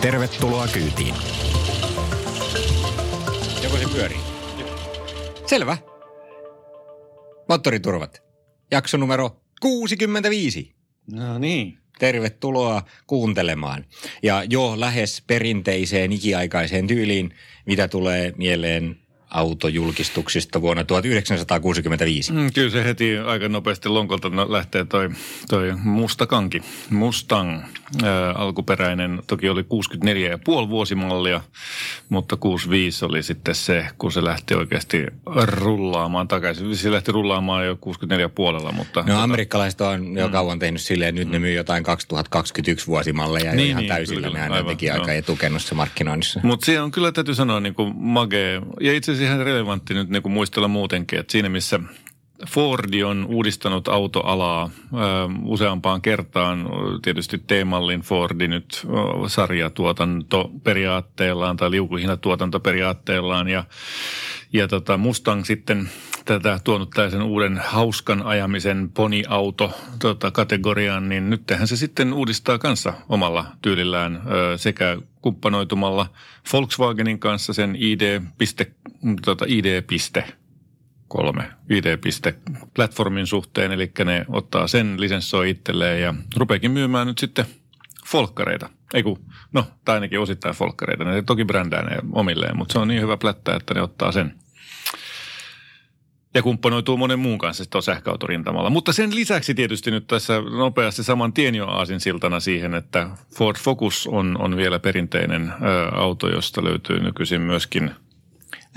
Tervetuloa kyytiin. Joko se pyörii? Selvä. Moottoriturvat. Jakso numero 65. No niin. Tervetuloa kuuntelemaan. Ja jo lähes perinteiseen ikiaikaiseen tyyliin, mitä tulee mieleen autojulkistuksista vuonna 1965. Mm, kyllä se heti aika nopeasti lonkolta no, lähtee toi, toi mustakanki. Mustang ää, alkuperäinen toki oli 64,5 vuosimallia, mutta 65 oli sitten se, kun se lähti oikeasti rullaamaan takaisin. Se lähti rullaamaan jo 64 puolella, mutta... No tota, amerikkalaiset on jo mm. kauan tehnyt silleen, nyt ne myy jotain 2021 vuosimalleja niin, ihan niin, täysillä. Kyllä, ne aina teki aika etukennossa markkinoinnissa. Mutta se on kyllä täytyy sanoa niin kuin mage, ja itse asiassa ihan relevantti nyt niin kuin muistella muutenkin, että siinä missä Fordi on uudistanut autoalaa ö, useampaan kertaan, tietysti teemallin Fordi nyt ö, sarjatuotantoperiaatteellaan tai liukuhinnatuotantoperiaatteellaan ja, ja tota Mustang sitten tätä tuonut tällaisen uuden hauskan ajamisen poniauto tota, kategoriaan, niin nyt se sitten uudistaa kanssa omalla tyylillään ö, sekä kumppanoitumalla Volkswagenin kanssa sen ID. Tota, ID. Kolme ID-platformin suhteen, eli ne ottaa sen, lisenssoi itselleen ja rupeekin myymään nyt sitten folkkareita. Ei kun, no, tai ainakin osittain folkkareita. Ne toki brändää ne omilleen, mutta se on niin hyvä plättä, että ne ottaa sen – ja kumppanoituu monen muun kanssa sitten sähköautorintamalla. Mutta sen lisäksi tietysti nyt tässä nopeasti saman tien jo siltana siihen, että Ford Focus on, on vielä perinteinen ö, auto, josta löytyy nykyisin myöskin –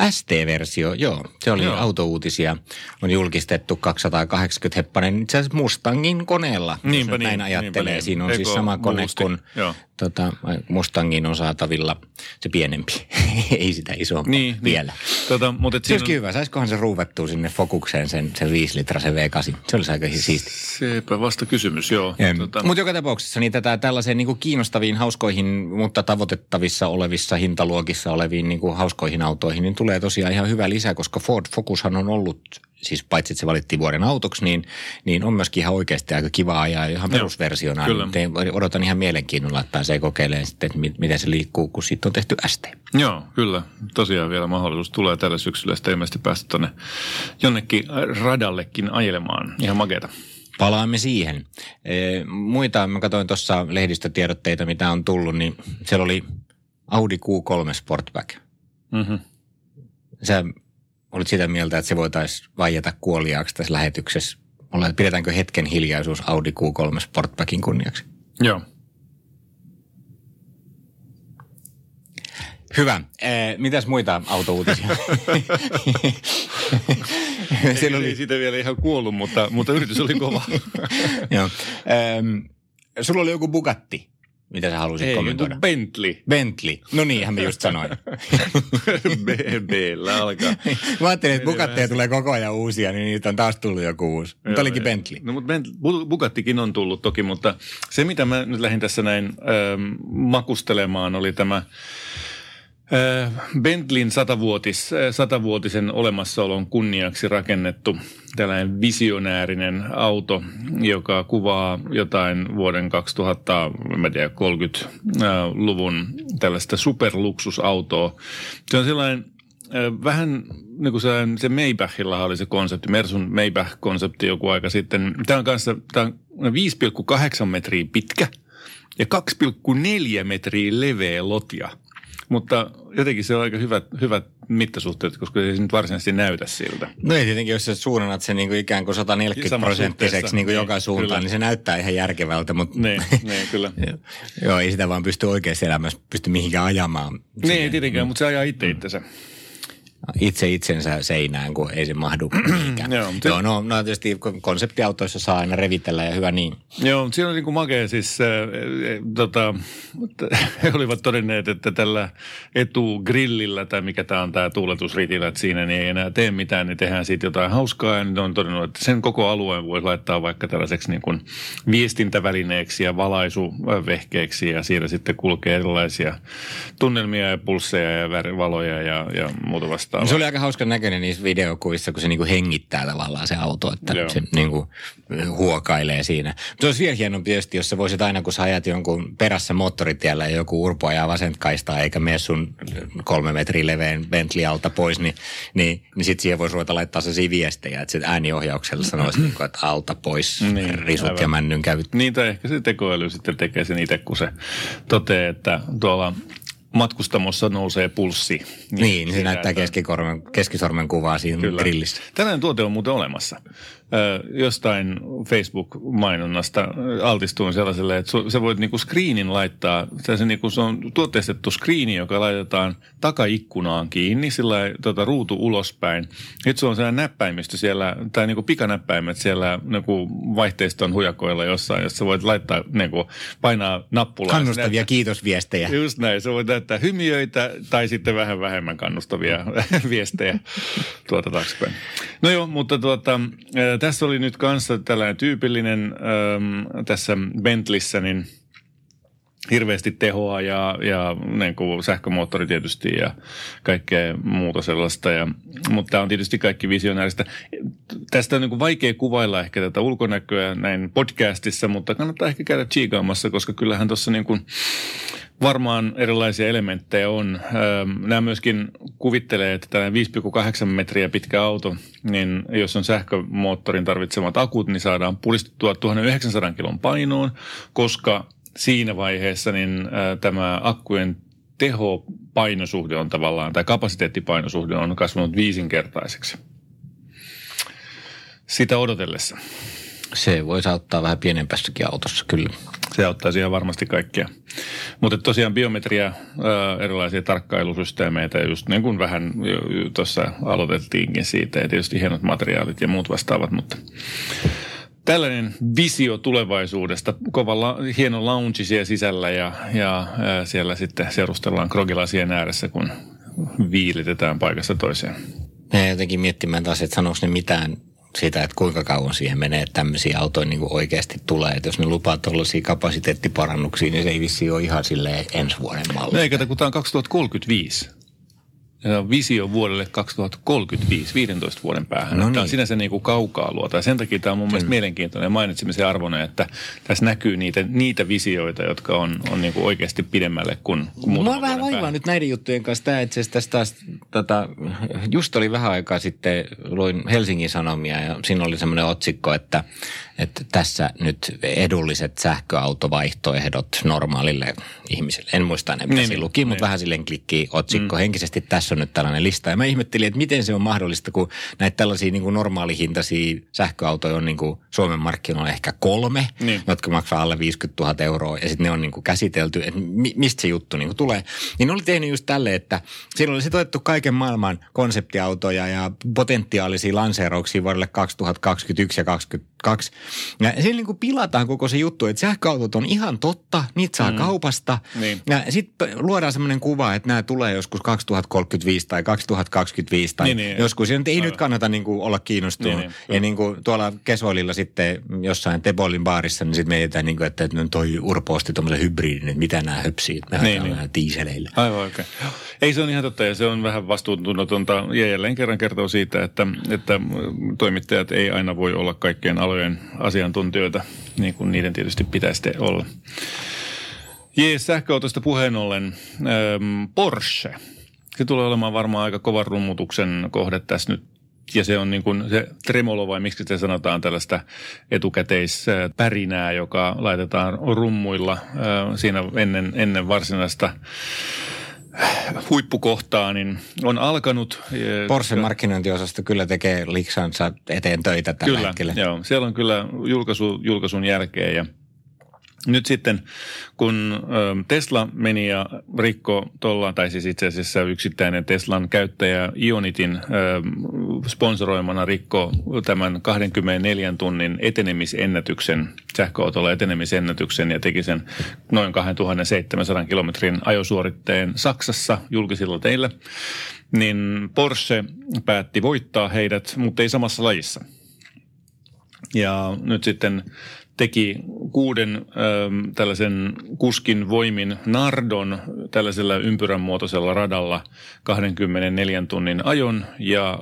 ST-versio, joo. Se oli joo. autouutisia. On julkistettu 280 heppanen itse asiassa Mustangin koneella. Niinpä niin, näin ajattelee. Niin. Siinä on Eikö siis sama kone kuin tota, Mustangin on saatavilla se pienempi. Ei sitä isompi niin, niin, vielä. Niin. Tota, mutta se olisikin on... hyvä. Saisikohan se ruuvettua sinne Fokukseen sen, sen 5 litra se V8? Se olisi aika siisti. Sepä vasta kysymys, joo. Tota... Mutta joka tapauksessa niin tätä tällaiseen niin kuin kiinnostaviin, hauskoihin, mutta tavoitettavissa olevissa hintaluokissa oleviin niin kuin hauskoihin autoihin, niin tulee tosiaan ihan hyvä lisä, koska Ford Focushan on ollut siis paitsi että se valittiin vuoden autoksi, niin, niin on myöskin ihan oikeasti aika kiva ajaa ihan perusversiona. Tein, odotan ihan mielenkiinnolla, että pääsee kokeilemaan sitten, että miten se liikkuu, kun siitä on tehty ST. Joo, kyllä. Tosiaan vielä mahdollisuus tulee tällä syksyllä sitten ilmeisesti päästä tuonne jonnekin radallekin ajelemaan. Ihan makeeta. Palaamme siihen. E, muita, mä katsoin tuossa lehdistötiedotteita, mitä on tullut, niin siellä oli Audi Q3 Sportback. Mm-hmm. Sä olit sitä mieltä, että se voitaisiin vaieta kuoliaaksi tässä lähetyksessä. Pidetäänkö hetken hiljaisuus Audi Q3 Sportbackin kunniaksi? Joo. Hyvä. Eh, mitäs muita autouutisia? Siellä oli... Ei siitä vielä ihan kuollut, mutta, mutta yritys oli kova. Joo. Ähm, sulla oli joku Bugatti. Mitä sä haluaisit Ei, kommentoida? Bentley. Bentley. No niinhän mä just sanoin. BBllä alkaa. mä ajattelin, että Bugatteja tulee koko ajan uusia, niin niitä on taas tullut joku uusi. Mutta olikin Bentley. No mutta Bugattikin on tullut toki, mutta se mitä mä nyt lähdin tässä näin ähm, makustelemaan oli tämä Äh, Bentleyn satavuotis, äh, satavuotisen olemassaolon kunniaksi rakennettu tällainen visionäärinen auto, joka kuvaa jotain vuoden 2030-luvun äh, tällaista superluksusautoa. Se on sellainen vähän niin kuin se, se Maybachilla oli se konsepti, Mersun Maybach-konsepti joku aika sitten. Tämä on kanssa tämä on 5,8 metriä pitkä ja 2,4 metriä leveä lotia – mutta jotenkin se on aika hyvät, hyvät mittasuhteet, koska ei se nyt varsinaisesti näytä siltä. No ei tietenkin, jos sä suunnat sen niin kuin ikään kuin 140 prosenttiseksi niin kuin niin, joka suuntaan, kyllä. niin se näyttää ihan järkevältä. Mutta niin, niin kyllä. joo, ei sitä vaan pysty oikeassa elämässä pysty mihinkään ajamaan. Niin, ei tietenkään, mm. mutta se ajaa itse itsensä. Itse itsensä seinään, kun ei se mahdu mihinkään. Joo, mutta... Joo, no, no tietysti konseptiautoissa saa aina revitellä ja hyvä niin. Joo, mutta siinä on niin kuin makea siis, äh, tota, he olivat todenneet, että tällä etugrillillä tai mikä tämä on tämä tuuletusritillä, että siinä niin ei enää tee mitään, niin tehdään siitä jotain hauskaa ja ne on todennut, että sen koko alueen voi laittaa vaikka tällaiseksi niin kuin viestintävälineeksi ja valaisuvehkeeksi ja siellä sitten kulkee erilaisia tunnelmia ja pulsseja ja valoja ja, ja muuta vastaavaa. Se oli aika hauska näköinen niissä videokuvissa, kun se niinku hengittää tavallaan se auto, että Joo. se niinku huokailee siinä. Mutta se olisi vielä hienompi tietysti, jos sä voisit aina, kun sä ajat jonkun perässä moottoritiellä ja joku urpo ajaa vasentkaistaa eikä mene sun kolme metriä leveän Bentley alta pois, niin, niin, niin sitten siihen voisi ruveta laittaa sellaisia viestejä, että se ääniohjauksella sanoisi, niinku, että alta pois, niin, risut aivan. ja männyn käyt. Niin, tai ehkä se tekoäly sitten tekee sen itse, kun se toteaa, että tuolla matkustamossa nousee pulssi. Niin, niin se näyttää keskisormen, keskisormen kuvaa siinä Kyllä. grillissä. Tällainen tuote on muuten olemassa jostain Facebook-mainonnasta altistuin sellaiselle, että sä voit niinku screenin laittaa, se, niinku, se on tuotteistettu screeni, joka laitetaan takaikkunaan kiinni, sillä tota, ruutu ulospäin. Nyt se on sellainen näppäimistö siellä, tai niinku pikanäppäimet siellä niinku vaihteiston hujakoilla jossain, jossa voit laittaa, niinku, painaa nappulaa. Kannustavia kiitosviestejä. Just näin, se voit näyttää hymiöitä tai sitten vähän vähemmän kannustavia viestejä tuota taaksepäin. No joo, mutta tuota, tässä oli nyt kanssa tällainen tyypillinen ähm, tässä Bentleyssä, niin hirveästi tehoa ja, ja niin kuin sähkömoottori tietysti ja kaikkea muuta sellaista. Ja, mutta tämä on tietysti kaikki visionääristä. Tästä on niin kuin vaikea kuvailla ehkä tätä ulkonäköä näin podcastissa, mutta kannattaa ehkä käydä chiikaamassa, koska kyllähän tuossa niin kuin varmaan erilaisia elementtejä on. Nämä myöskin kuvittelee, että tällainen 5,8 metriä pitkä auto, niin jos on sähkömoottorin tarvitsemat akut, niin saadaan pulistettua 1900 kilon painoon, koska siinä vaiheessa niin tämä akkujen tehopainosuhde on tavallaan, tai kapasiteettipainosuhde on kasvanut viisinkertaiseksi. Sitä odotellessa. Se voi auttaa vähän pienempässäkin autossa, kyllä. Se auttaa siihen varmasti kaikkia. Mutta tosiaan biometria, erilaisia tarkkailusysteemeitä, just niin kuin vähän tuossa aloitettiinkin siitä, ja tietysti hienot materiaalit ja muut vastaavat, mutta tällainen visio tulevaisuudesta. Kovalla hieno lounge siellä sisällä ja, ja siellä sitten seurustellaan krogilasien ääressä, kun viilitetään paikasta toiseen. Mä jotenkin miettimään taas, että sanoiko ne mitään siitä, että kuinka kauan siihen menee, että tämmöisiä autoja niin kuin oikeasti tulee. Että jos ne lupaa tuollaisia kapasiteettiparannuksia, niin se ei vissi ole ihan silleen ensi vuoden malli. No eikä, kun tämä on 2035 visio vuodelle 2035, 15 vuoden päähän. No niin. Tämä on sinänsä niin kuin kaukaa luota. Ja sen takia tämä on mun mielestä mm. mielenkiintoinen mainitsemisen arvoinen, että tässä näkyy niitä, niitä visioita, jotka on, on niin kuin oikeasti pidemmälle kuin, kuin Mua vähän vaivaa nyt näiden juttujen kanssa tämä, että tästä taas, tota, just oli vähän aikaa sitten, luin Helsingin Sanomia ja siinä oli semmoinen otsikko, että että tässä nyt edulliset sähköautovaihtoehdot normaalille ihmiselle. En muista enää, mitä niin, siinä luki, niin. mutta vähän silleen klikkii otsikko. Mm. Henkisesti tässä on nyt tällainen lista. Ja mä ihmettelin, että miten se on mahdollista, kun näitä tällaisia niin kuin normaalihintaisia sähköautoja on niin kuin Suomen markkinoilla ehkä kolme, niin. jotka maksaa alle 50 000 euroa. Ja sitten ne on niin kuin käsitelty, että mi- mistä se juttu niin kuin tulee. Niin ne oli tehnyt just tälle, että siinä oli otettu kaiken maailman konseptiautoja ja potentiaalisia lanseerauksia vuodelle 2021 ja 2022 ja siinä niin kuin pilataan koko se juttu, että sähköautot on ihan totta, niitä saa mm. kaupasta. Niin. Ja sitten luodaan semmoinen kuva, että nämä tulee joskus 2035 tai 2025 tai niin, niin, joskus. Ja ei Aivan. nyt kannata niin kuin olla kiinnostunut. Niin, niin. Ja niin kuin tuolla Kesoililla sitten jossain Tebolin baarissa, niin sitten mietitään, niin kuin, että, että toi Urpo osti tuommoisen hybridin, että mitä nämä höpsii. Me niin, niin. tiiseleillä. Aivan oikein. Ei se on ihan totta ja se on vähän vastuuntunnotonta. Ja jälleen kerran kertoo siitä, että, että toimittajat ei aina voi olla kaikkien alojen asiantuntijoita, niin kuin niiden tietysti pitäisi olla. Jees, sähköautosta puheen ollen, ähm, Porsche. Se tulee olemaan varmaan aika kovan rummutuksen kohde tässä nyt ja se on niin kuin se tremolo vai miksi se sanotaan tällaista etukäteispärinää, joka laitetaan rummuilla äh, siinä ennen, ennen varsinaista huippukohtaa, niin on alkanut. Porsche markkinointiosasto kyllä tekee liksansa eteen töitä tällä kyllä, hetkellä. Joo, siellä on kyllä julkaisu, julkaisun jälkeen ja Nyt sitten, kun Tesla meni ja rikko tuolla, tai siis itse asiassa yksittäinen Teslan käyttäjä Ionitin sponsoroimana rikko tämän 24 tunnin etenemisennätyksen, sähköautolla etenemisennätyksen ja teki sen noin 2700 kilometrin ajosuoritteen Saksassa julkisilla teillä, niin Porsche päätti voittaa heidät, mutta ei samassa lajissa. Ja nyt sitten teki kuuden ö, tällaisen kuskin voimin Nardon tällaisella ympyrän muotoisella radalla 24 tunnin ajon ja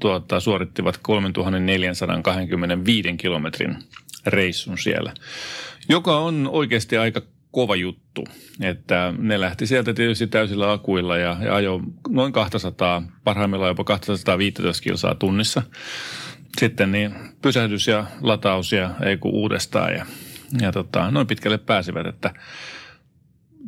tuota, suorittivat 3425 kilometrin reissun siellä, joka on oikeasti aika kova juttu. Että ne lähti sieltä tietysti täysillä akuilla ja, ja ajo noin 200, parhaimmillaan jopa 215 kilsaa tunnissa sitten niin pysähdys ja lataus ja ei kun uudestaan ja, ja tota, noin pitkälle pääsivät, että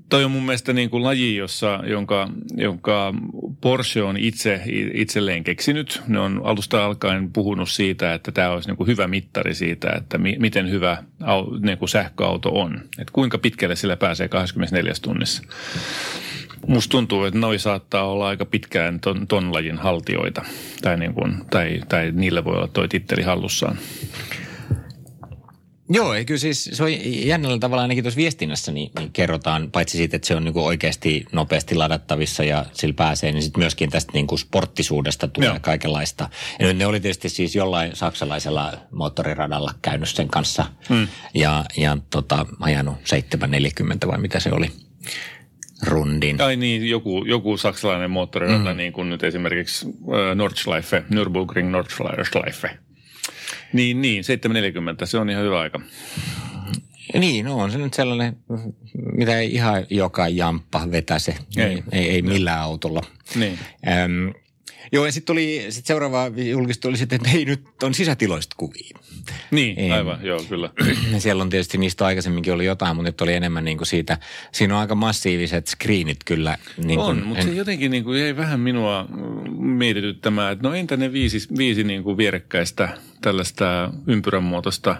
toi on mun mielestä niin kuin laji, jossa, jonka, jonka Porsche on itse itselleen keksinyt. Ne on alusta alkaen puhunut siitä, että tämä olisi niin kuin hyvä mittari siitä, että mi, miten hyvä au, niin kuin sähköauto on. Että kuinka pitkälle sillä pääsee 24 tunnissa. Musta tuntuu, että noi saattaa olla aika pitkään ton, ton lajin haltioita, tai, niin kuin, tai, tai niillä voi olla toi titteli hallussaan. Joo, kyllä siis se on jännällä tavalla ainakin tuossa viestinnässä niin, niin kerrotaan, paitsi siitä, että se on niin kuin oikeasti nopeasti ladattavissa ja sillä pääsee, niin sitten myöskin tästä niin kuin sporttisuudesta tulee Joo. kaikenlaista. Ja ne oli tietysti siis jollain saksalaisella moottoriradalla käynyt sen kanssa hmm. ja, ja tota, ajanut 740 vai mitä se oli rundin. Ai niin, joku, joku saksalainen moottorirata, mm. niin kuin nyt esimerkiksi äh, Nordschleife, Nürburgring Nordschleife. Niin, niin, 740, se on ihan hyvä aika. Niin, no on se nyt sellainen, mitä ei ihan joka jamppa vetäse. Ei, ei, ei millään autolla. Niin. Öm, Joo, ja sitten tuli, sit seuraava julkistu oli sitten, että hei nyt on sisätiloista kuvia. Niin, ei, aivan, joo, kyllä. Siellä on tietysti niistä aikaisemmin oli jotain, mutta nyt oli enemmän niin kuin siitä, siinä on aika massiiviset screenit kyllä. Niin kuin, on, mutta en... se jotenkin niin kuin jäi vähän minua mietityttämään, että no entä ne viisi, viisi niin kuin vierekkäistä tällaista ympyränmuotoista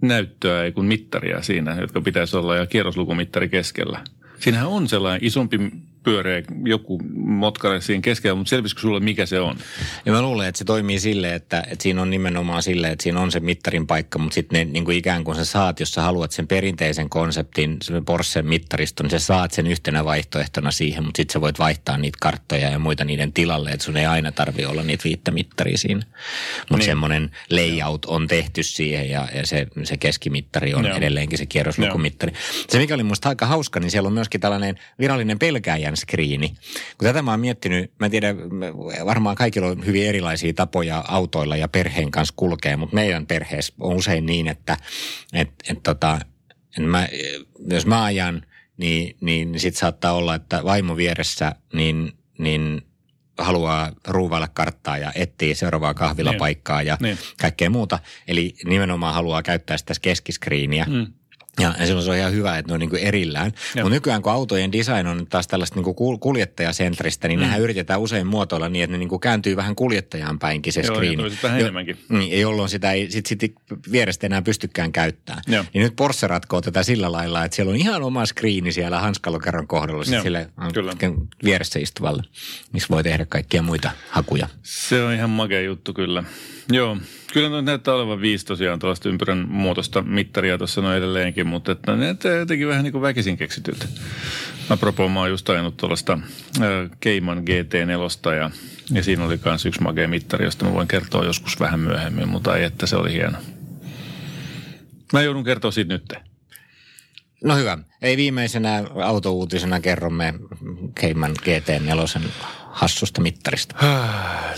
näyttöä, ei kun mittaria siinä, jotka pitäisi olla ja kierroslukumittari keskellä. Siinähän on sellainen isompi pyöreä joku motkare siinä keskellä, mutta selvisikö sulle, mikä se on? Ja mä luulen, että se toimii sille, että, että siinä on nimenomaan sille, että siinä on se mittarin paikka, mutta sitten niin kuin ikään kuin sä saat, jos sä haluat sen perinteisen konseptin, se Porschen mittariston, niin sä saat sen yhtenä vaihtoehtona siihen, mutta sitten sä voit vaihtaa niitä karttoja ja muita niiden tilalle, että sun ei aina tarvi olla niitä viittä mittaria siinä. Mutta niin. semmoinen layout on tehty siihen ja, ja se, se keskimittari on Joo. edelleenkin se kierroslukumittari. Se, mikä oli musta aika hauska, niin siellä on myöskin tällainen virallinen pelkääjän meidän skriini. Kun tätä mä oon miettinyt, mä en tiedä, varmaan kaikilla on hyvin erilaisia tapoja autoilla ja perheen kanssa kulkea, mutta meidän perheessä on usein niin, että et, et tota, et mä, jos mä ajan, niin, niin, niin sit saattaa olla, että vaimo vieressä, niin, niin haluaa ruuvailla karttaa ja etsii seuraavaa kahvilapaikkaa niin. ja niin. kaikkea muuta. Eli nimenomaan haluaa käyttää sitä keskiskriiniä. Mm. Ja, ja silloin se on ihan hyvä, että ne on niin kuin erillään. Mutta nykyään kun autojen design on taas tällaista niin kuin kuljettajasentristä, niin mm. nehän yritetään usein muotoilla niin, että ne niin kuin kääntyy vähän kuljettajaan päinkin se Joo, screen. Joo, vähän jo, enemmänkin. Niin, jolloin sitä ei sit, sit vierestä enää pystykään käyttämään. Joo. Niin nyt Porsche ratkoo tätä sillä lailla, että siellä on ihan oma screeni siellä hanskalokerron kohdalla sille Kyllä. vieressä istuvalle, missä voi tehdä kaikkia muita hakuja. Se on ihan makea juttu kyllä. Joo, kyllä nyt näyttää olevan viisi tosiaan tuollaista ympyrän muotoista mittaria tuossa no edelleenkin, mutta että ne näyttää jotenkin vähän niin kuin väkisin keksityltä. Apropos mä oon just ajanut tuollaista Keiman GT4 ja, ja siinä oli myös yksi magea mittari, josta mä voin kertoa joskus vähän myöhemmin, mutta ei, että se oli hieno. Mä joudun kertoa siitä nyt. No hyvä. Ei viimeisenä autouutisena kerromme Keiman GT4 hassusta mittarista?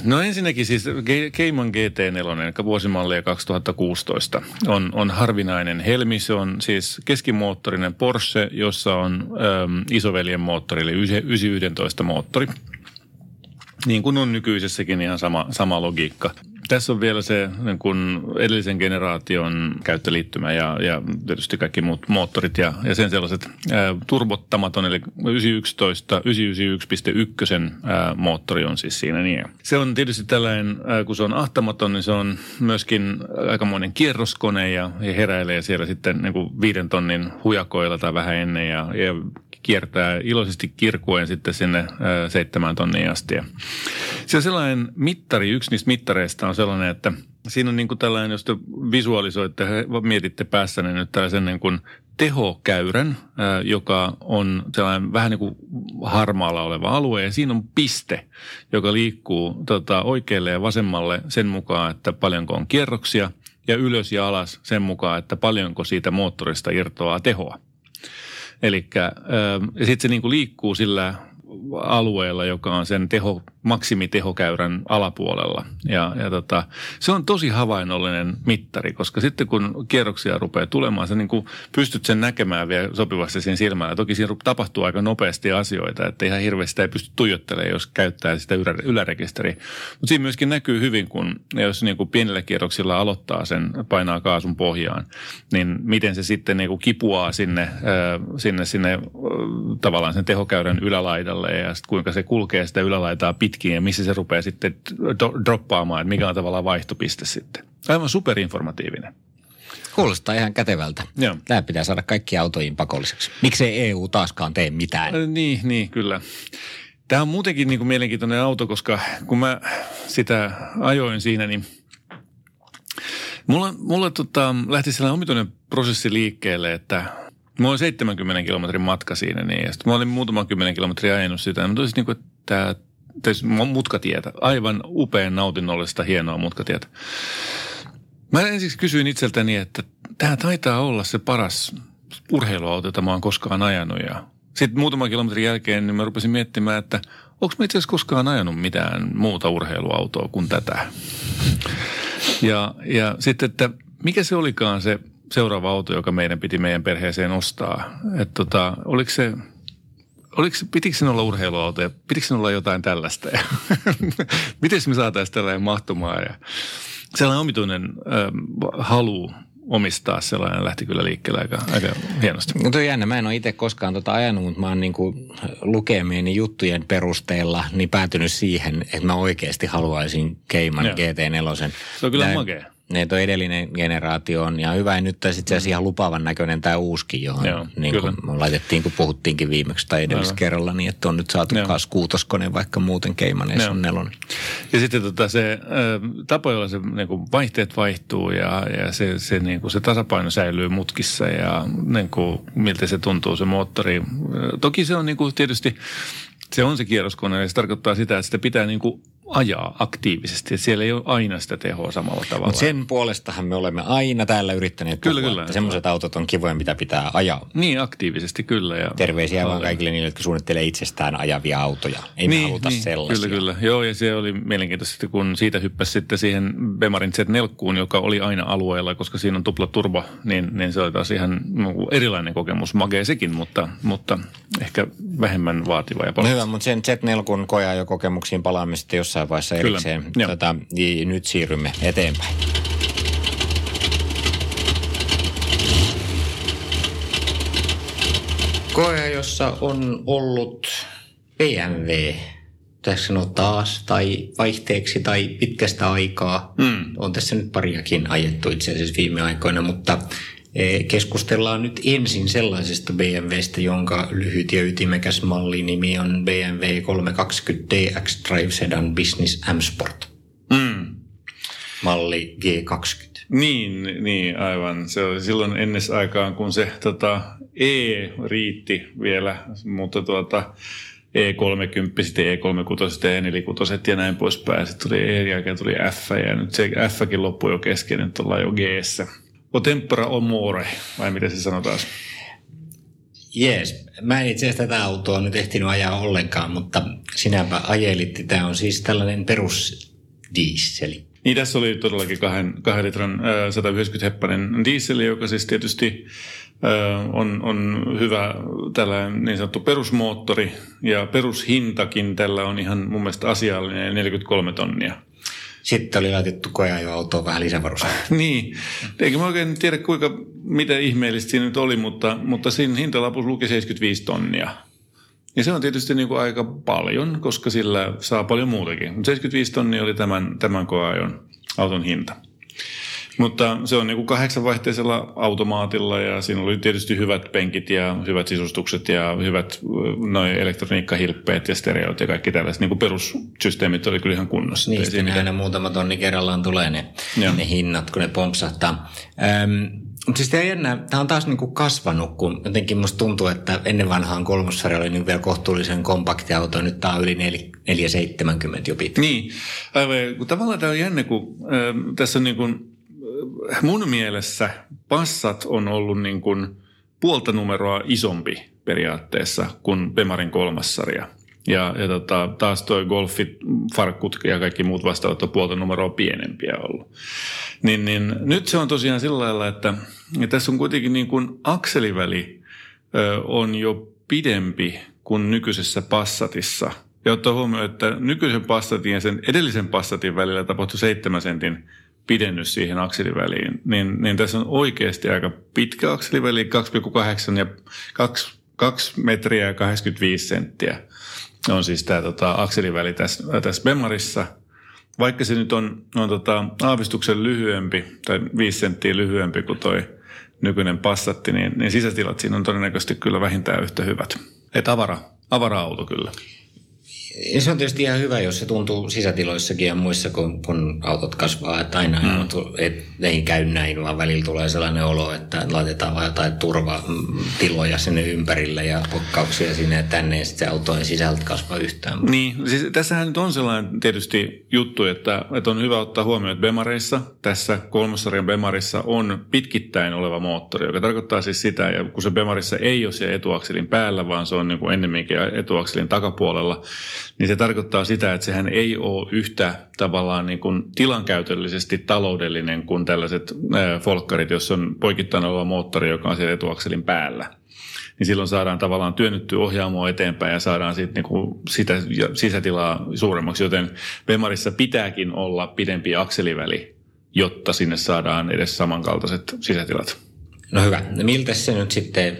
No ensinnäkin siis Cayman GT4, vuosimallia 2016, on, on harvinainen helmi. Se on siis keskimoottorinen Porsche, jossa on äm, isoveljen moottori, eli 911 moottori. Niin kuin on nykyisessäkin ihan sama, sama logiikka. Tässä on vielä se niin kun edellisen generaation käyttöliittymä ja, ja tietysti kaikki muut moottorit ja, ja sen sellaiset ää, turbottamaton, eli 911, 991.1 ää, moottori on siis siinä niin. Se on tietysti tällainen, ää, kun se on ahtamaton, niin se on myöskin aikamoinen kierroskone ja, ja heräilee siellä sitten niin kuin viiden tonnin hujakoilla tai vähän ennen ja, ja kiertää iloisesti kirkuen sitten sinne seitsemän tonniin asti. On sellainen mittari, yksi niistä mittareista on sellainen, että siinä on niin kuin tällainen, jos te visualisoitte, mietitte päässänne nyt tällaisen niin kuin tehokäyrän, joka on sellainen vähän niin kuin harmaalla oleva alue ja siinä on piste, joka liikkuu tota, oikealle ja vasemmalle sen mukaan, että paljonko on kierroksia ja ylös ja alas sen mukaan, että paljonko siitä moottorista irtoaa tehoa. Eli sitten se niin kuin liikkuu sillä alueella, joka on sen teho, maksimitehokäyrän alapuolella. Ja, ja tota, se on tosi havainnollinen mittari, koska sitten kun kierroksia rupeaa tulemaan, sä niin kuin pystyt sen näkemään vielä sopivasti siinä silmällä. Toki siinä tapahtuu aika nopeasti asioita, että ihan hirveästi sitä ei pysty tuijottelemaan, jos käyttää sitä ylärekisteriä. Mutta siinä myöskin näkyy hyvin, kun jos niin kuin pienillä kierroksilla aloittaa sen, painaa kaasun pohjaan, niin miten se sitten niin kuin kipuaa sinne, sinne, sinne tavallaan sen tehokäyrän ylälaidalle ja sitten kuinka se kulkee sitä ylälaitaa pitkin ja missä se rupeaa sitten do- droppaamaan, että mikä on tavallaan vaihtopiste sitten. Aivan superinformatiivinen. Kuulostaa ihan kätevältä. Joo. Tämä pitää saada kaikki autoihin pakolliseksi. Miksei EU taaskaan tee mitään? Äh, niin, niin kyllä. Tämä on muutenkin niin kuin mielenkiintoinen auto, koska kun mä sitä ajoin siinä, niin mulla, mulla tota, lähti sellainen omituinen prosessi liikkeelle, että Mulla oli 70 kilometrin matka siinä, niin, ja sitten mä olin muutaman kymmenen kilometriä ajanut sitä, ja mä toisin, niin kuin, että tämä mutkatietä. Aivan upean nautinnollista, hienoa mutkatietä. Mä ensiksi kysyin itseltäni, että tämä taitaa olla se paras urheiluauto, jota mä oon koskaan ajanut. Ja sitten muutaman kilometrin jälkeen niin mä rupesin miettimään, että onko mä itse asiassa koskaan ajanut mitään muuta urheiluautoa kuin tätä. Ja, ja sitten, että mikä se olikaan se seuraava auto, joka meidän piti meidän perheeseen ostaa. Että tota, oliko se oliko, pitikö sen olla urheiluauto ja pitikö sen olla jotain tällaista? Ja miten me saataisiin tällainen mahtumaan? Ja sellainen omituinen äh, halu omistaa sellainen lähti kyllä liikkeelle aika, aika hienosti. No toi jännä. Mä en ole itse koskaan tota ajanut, mutta mä oon niinku lukemieni juttujen perusteella niin päätynyt siihen, että mä oikeasti haluaisin Keiman GT4. Se on kyllä makea ne tuo edellinen generaatio on ihan hyvä. Ja nyt tässä itse asiassa ihan lupaavan näköinen tämä uuskin, johon Joo, niin kuin laitettiin, kun puhuttiinkin viimeksi tai edellisellä kerralla, niin että on nyt saatu taas kuutoskone, vaikka muuten Keimaneessa on nelonen. Ja sitten tota se äh, tapa, jolla se niin kuin vaihteet vaihtuu ja, ja se, se, niin kuin se tasapaino säilyy mutkissa ja niin kuin, miltä se tuntuu se moottori. Toki se on niin kuin tietysti, se on se kierroskone ja se tarkoittaa sitä, että sitä pitää niin kuin ajaa aktiivisesti. Siellä ei ole aina sitä tehoa samalla tavalla. Mutta sen puolestahan me olemme aina täällä yrittäneet kyllä, puhua, kyllä, että semmoiset autot on kivoja, mitä pitää ajaa. Niin, aktiivisesti kyllä. Ja Terveisiä vaan kaikille niille, jotka suunnittelee itsestään ajavia autoja. Ei niin, me haluta niin, sellaisia. Kyllä, kyllä. Joo, ja se oli mielenkiintoista, kun siitä hyppäsi sitten siihen Bemarin Z4, joka oli aina alueella, koska siinä on tupla turbo, niin, niin se oli taas ihan erilainen kokemus. Magee sekin, mutta, mutta ehkä vähemmän vaativa ja paljon. No hyvä, mutta sen Z4 koja jo kokemuksiin palaamista jossain jossain vaiheessa erikseen. Kyllä. Tota, niin nyt siirrymme eteenpäin. Koe, jossa on ollut BMW tässä sanoa taas, tai vaihteeksi, tai pitkästä aikaa. Mm. On tässä nyt pariakin ajettu itse asiassa viime aikoina, mutta keskustellaan nyt ensin sellaisesta BMWstä, jonka lyhyt ja ytimekäs mallinimi on BMW 320 DX Drive Sedan Business M Sport. Mm. Malli G20. Niin, niin, aivan. Se oli silloin ennessä aikaan, kun se tota, E riitti vielä, mutta tuota, E30, sitten E36 ja E46 ja näin poispäin. Sitten tuli E jälkeen tuli F ja nyt se Fkin loppui jo kesken, nyt ollaan jo g O tempora o more, vai miten se sanotaan? Jees. Mä en itse asiassa tätä autoa nyt ehtinyt ajaa ollenkaan, mutta sinäpä ajelitti. Tämä on siis tällainen perusdiisseli. Niin tässä oli todellakin kahden, kahden litran äh, 190 heppanen diesel, joka siis tietysti äh, on, on hyvä tällainen niin sanottu perusmoottori ja perushintakin tällä on ihan mun mielestä asiallinen 43 tonnia. Sitten oli laitettu koeajoautoon vähän lisävarusta. niin, eikä mä oikein tiedä kuinka, mitä ihmeellistä siinä nyt oli, mutta, mutta siinä hintalapussa luki 75 tonnia. Ja se on tietysti niin kuin aika paljon, koska sillä saa paljon muutakin. 75 tonnia oli tämän, tämän koeajon auton hinta. Mutta se on niin kuin kahdeksanvaihteisella automaatilla ja siinä oli tietysti hyvät penkit ja hyvät sisustukset ja hyvät noin elektroniikkahilppeet ja stereot ja kaikki tällaiset niin kuin perussysteemit oli kyllä ihan kunnossa. Niin, sitten aina muutama tonni kerrallaan tulee ne, ne hinnat, kun ne pompsahtaa. Öm, mutta siis tämä, jännä, tämä on taas niin kuin kasvanut, kun jotenkin musta tuntuu, että ennen vanhaan kolmossarja oli niin vielä kohtuullisen kompakti auto, nyt tämä on yli 470 jo pitkä. Niin, aivan. Tavallaan tämä on jännä, kun äh, tässä on niin kuin, mun mielestä passat on ollut niin kuin puolta numeroa isompi periaatteessa kuin Bemarin kolmas sarja. Ja, ja tota, taas tuo golfit, farkkut ja kaikki muut vastaavat on puolta numeroa pienempiä ollut. Niin, niin nyt se on tosiaan sillä lailla, että, että tässä on kuitenkin niin kuin akseliväli ö, on jo pidempi kuin nykyisessä Passatissa. Ja ottaa huomioon, että nykyisen Passatin ja sen edellisen Passatin välillä tapahtui 7 sentin pidennys siihen akseliväliin, niin, niin tässä on oikeasti aika pitkä akseliväli, 2,8 ja 2, 2 metriä ja 85 senttiä on siis tämä tota, akseliväli tässä, tässä Bemmarissa. Vaikka se nyt on, on tota, aavistuksen lyhyempi tai 5 senttiä lyhyempi kuin toi nykyinen Passatti, niin, niin sisätilat siinä on todennäköisesti kyllä vähintään yhtä hyvät. Et avara, avara-auto kyllä. Ja se on tietysti ihan hyvä, jos se tuntuu sisätiloissakin ja muissa, kun, kun autot kasvaa, että aina mm. et, ei käy näin, vaan välillä tulee sellainen olo, että laitetaan vain jotain turvatiloja sinne ympärille ja pokkauksia sinne ja tänne, ja sitten se auto ei sisältä kasva yhtään. Niin, siis tässähän nyt on sellainen tietysti juttu, että, että on hyvä ottaa huomioon, että Bemareissa, tässä kolmossarjan Bemarissa on pitkittäin oleva moottori, joka tarkoittaa siis sitä, ja kun se Bemarissa ei ole se etuakselin päällä, vaan se on niin kuin ennemminkin etuakselin takapuolella, niin se tarkoittaa sitä, että sehän ei ole yhtä tavallaan niin kuin tilankäytöllisesti taloudellinen kuin tällaiset folkkarit, jos on poikittain oleva moottori, joka on siellä etuakselin päällä. Niin silloin saadaan tavallaan työnnyttyä ohjaamoa eteenpäin ja saadaan sit niinku sitä sisätilaa suuremmaksi, joten Bemarissa pitääkin olla pidempi akseliväli, jotta sinne saadaan edes samankaltaiset sisätilat. No hyvä. No miltä se nyt sitten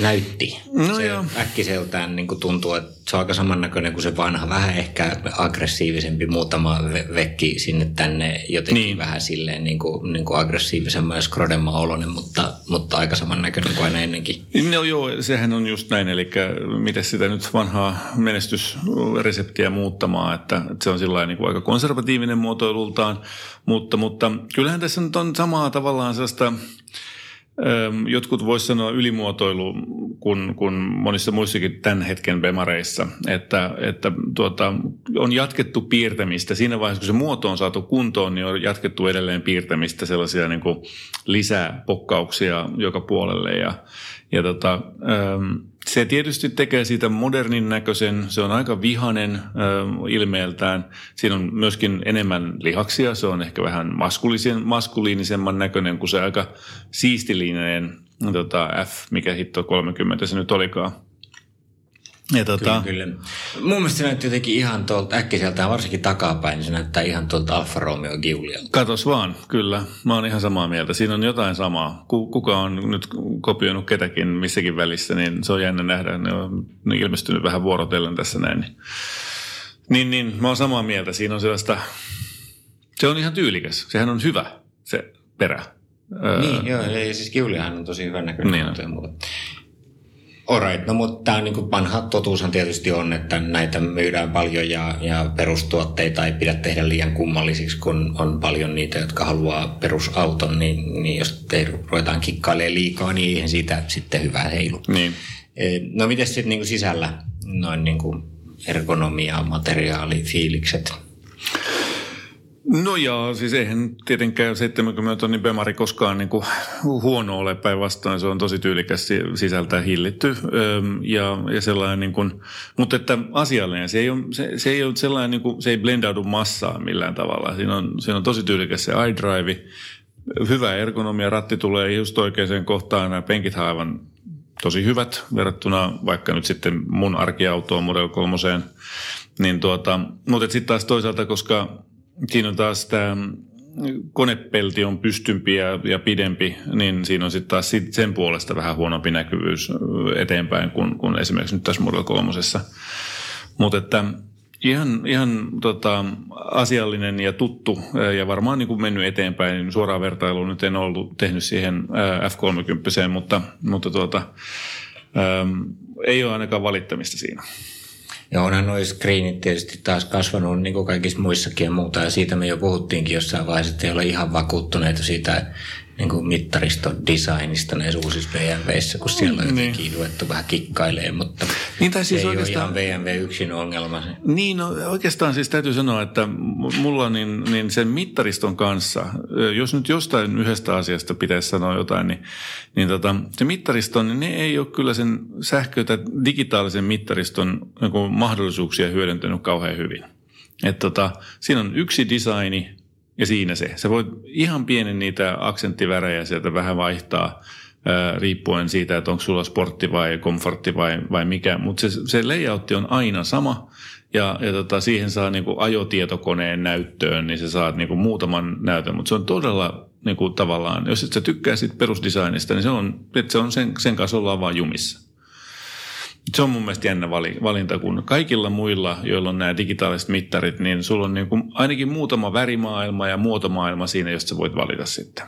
näytti. No se joo. äkkiseltään niin kuin tuntuu, että se on aika samannäköinen kuin se vanha. Vähän ehkä aggressiivisempi, muutama vekki sinne tänne jotenkin niin. vähän silleen niin kuin, niin kuin aggressiivisemman ja skrodemman oloinen, mutta, mutta aika samannäköinen kuin aina ennenkin. No joo, sehän on just näin. Eli miten sitä nyt vanhaa menestysreseptiä muuttamaan, että, että se on sillä niin kuin aika konservatiivinen muotoilultaan, mutta, mutta kyllähän tässä nyt on samaa tavallaan sellaista Jotkut voisivat sanoa ylimuotoilu kuin, kuin monissa muissakin tämän hetken bemareissa, että, että tuota, on jatkettu piirtämistä. Siinä vaiheessa, kun se muoto on saatu kuntoon, niin on jatkettu edelleen piirtämistä, sellaisia niin kuin lisäpokkauksia joka puolelle. Ja, ja tota, se tietysti tekee siitä modernin näköisen, se on aika vihanen äh, ilmeeltään. Siinä on myöskin enemmän lihaksia, se on ehkä vähän maskuliinisemman näköinen kuin se aika siistilininen tota, F, mikä hitto 30 se nyt olikaan. Ja tota... Kyllä, kyllä. Mun mielestä se näyttää jotenkin ihan tuolta äkkiseltään, varsinkin takapäin, niin se näyttää ihan tuolta Alfa Romeo Giulialta. Katos vaan, kyllä. Mä oon ihan samaa mieltä. Siinä on jotain samaa. Kuka on nyt kopioinut ketäkin missäkin välissä, niin se on jännä nähdä. Ne on ilmestynyt vähän vuorotellen tässä näin. Niin, niin, niin mä oon samaa mieltä. Siinä on sellaista, se on ihan tyylikäs. Sehän on hyvä, se perä. Niin, joo. Ei, siis Giuliahan on tosi hyvän näköinen. Niin. Mutta Alright, no mutta tämä niin vanha totuushan tietysti on, että näitä myydään paljon ja, ja perustuotteita ei pidä tehdä liian kummallisiksi, kun on paljon niitä, jotka haluaa perusauton, niin, niin jos te ruvetaan kikkailemaan liikaa, niin eihän siitä sitten hyvää heilu. Niin. E, no miten sitten niin sisällä noin niin ergonomia, materiaali, fiilikset? No joo, siis eihän tietenkään 70 tonnin Bemari koskaan niin kuin huono ole päinvastoin. Se on tosi tyylikäs sisältä hillitty ja, ja sellainen, niin kuin, mutta että asiallinen. Se ei ole, se, se ei ole sellainen, niin kuin, se ei blendaudu massaan millään tavalla. Siinä on, siinä on tosi tyylikäs se iDrive, hyvä ergonomia, ratti tulee just oikeaan kohtaan. Nämä penkit aivan tosi hyvät verrattuna vaikka nyt sitten mun arkiautoon Model 3. Niin tuota, mutta sitten taas toisaalta, koska siinä on taas tämä konepelti on pystympi ja, ja pidempi, niin siinä on sitten taas sen puolesta vähän huonompi näkyvyys eteenpäin kuin, kuin esimerkiksi nyt tässä Model 3. Mutta että ihan, ihan tota, asiallinen ja tuttu ja varmaan niin kuin mennyt eteenpäin. Niin suoraan vertailua nyt en ollut tehnyt siihen F30, mutta, mutta tuota, ähm, ei ole ainakaan valittamista siinä. Ja onhan nuo screenit tietysti taas kasvanut niin kuin kaikissa muissakin ja muuta. Ja siitä me jo puhuttiinkin jossain vaiheessa, että ei ole ihan vakuuttuneita siitä niin kuin mittariston designista näissä uusissa BMWissä, kun siellä on niin. jotenkin niin. luettu vähän kikkailee, mutta niin, tai siis ei oikeastaan, ole ihan BMW yksin ongelma. Niin, no oikeastaan siis täytyy sanoa, että mulla niin, niin sen mittariston kanssa, jos nyt jostain yhdestä asiasta pitäisi sanoa jotain, niin, niin tota, se mittariston, niin ne ei ole kyllä sen sähkö- tai digitaalisen mittariston niin mahdollisuuksia hyödyntänyt kauhean hyvin. Et tota, siinä on yksi designi, ja siinä se. Sä voit ihan pienen niitä aksenttivärejä sieltä vähän vaihtaa riippuen siitä, että onko sulla sportti vai komfortti vai, vai mikä. Mutta se, se layoutti on aina sama ja, ja tota, siihen saa niinku ajotietokoneen näyttöön, niin sä saat niinku muutaman näytön. Mutta se on todella niinku, tavallaan, jos et sä tykkää siitä perusdesignista, niin se on, että se on sen, sen kanssa ollaan vaan jumissa. Se on mun mielestä jännä valinta, kun kaikilla muilla, joilla on nämä digitaaliset mittarit, niin sulla on niin kuin ainakin muutama värimaailma ja muotomaailma siinä, josta sä voit valita sitten.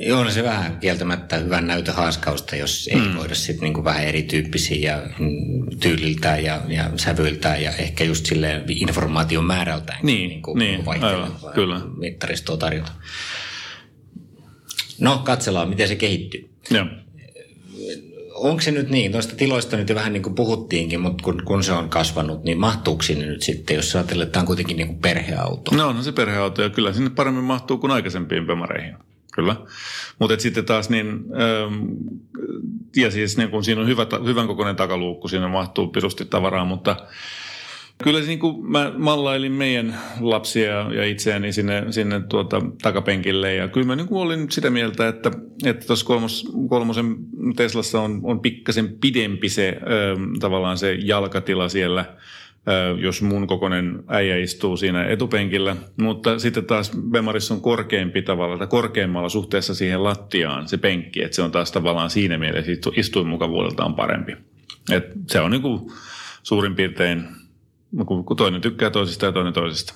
Joo, no se vähän kieltämättä hyvän näytön haaskausta, jos ei mm. voida sitten niinku vähän erityyppisiä ja mm, tyyliltään ja, ja sävyiltään ja ehkä just sille informaation määrältään niin, niinku niin, aivan, kyllä. mittaristoa tarjota. No, katsellaan, miten se kehittyy. Joo onko se nyt niin, noista tiloista nyt jo vähän niin kuin puhuttiinkin, mutta kun, kun se on kasvanut, niin mahtuuko sinne nyt sitten, jos ajatellaan, että tämä on kuitenkin niin kuin perheauto? No on se perheauto ja kyllä sinne paremmin mahtuu kuin aikaisempiin pemareihin. Kyllä. Mutta sitten taas niin, ähm, ja siis niin kun siinä on hyvä, hyvän kokoinen takaluukku, siinä mahtuu pirusti tavaraa, mutta Kyllä niin kuin mä mallailin meidän lapsia ja itseäni sinne, sinne tuota takapenkille ja kyllä mä niin kuin olin sitä mieltä, että että kolmos, kolmosen Teslassa on, on pikkasen pidempi se ö, tavallaan se jalkatila siellä, jos mun kokoinen äijä istuu siinä etupenkillä, mutta sitten taas Bemarissa on korkeampi tavalla, tai korkeammalla suhteessa siihen lattiaan se penkki, että se on taas tavallaan siinä mielessä istuinmukavuudeltaan parempi. Et se on niin kuin suurin piirtein kun toinen tykkää toisista ja toinen toisesta.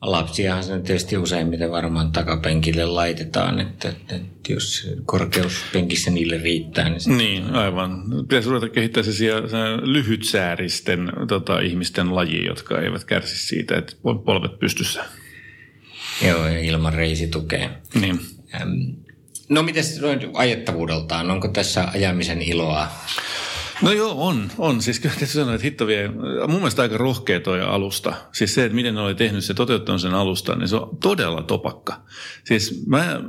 Lapsiahan se tietysti useimmiten varmaan takapenkille laitetaan, että, että, että jos korkeuspenkissä niille riittää. Niin, niin aivan. Pitäisi ruveta kehittää se lyhytsääristen tota, ihmisten laji, jotka eivät kärsi siitä, että polvet pystyssä. Joo, ja ilman reisitukea. Niin. No miten ajettavuudeltaan? Onko tässä ajamisen iloa? No joo, on. on. Siis kyllä täytyy sanoa, että hitto vie, mun mielestä aika rohkea toi alusta. Siis se, että miten ne oli tehnyt se, toteuttanut sen alusta, niin se on todella topakka. Siis mä,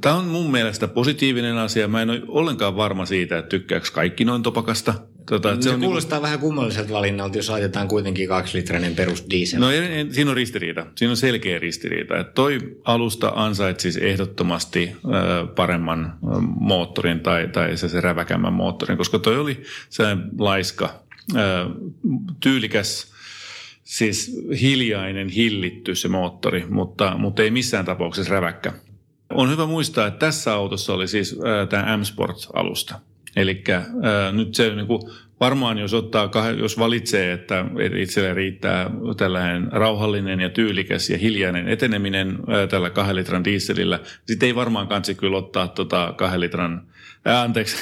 tämä on mun mielestä positiivinen asia. Mä en ole ollenkaan varma siitä, että tykkääkö kaikki noin topakasta. Tota, se, se on niinku- kuulostaa niin kuin... vähän kummalliselta valinnalta, jos laitetaan kuitenkin kaksilitrainen perusdiesel. No en, en, siinä on ristiriita. Siinä on selkeä ristiriita. Että toi alusta ansaitsisi ehdottomasti äh, paremman äh, moottorin tai, tai se, se räväkämmän moottorin, koska toi oli se laiska, äh, tyylikäs, siis hiljainen, hillitty se moottori, mutta, mutta ei missään tapauksessa räväkkä. On hyvä muistaa, että tässä autossa oli siis äh, tämä M-Sport-alusta – Eli äh, nyt se niin kuin, varmaan jos, ottaa, jos valitsee, että itselle riittää tällainen rauhallinen ja tyylikäs ja hiljainen eteneminen äh, tällä kahden litran dieselillä, sitten ei varmaan kansi kyllä ottaa tota kahden litran, äh, anteeksi,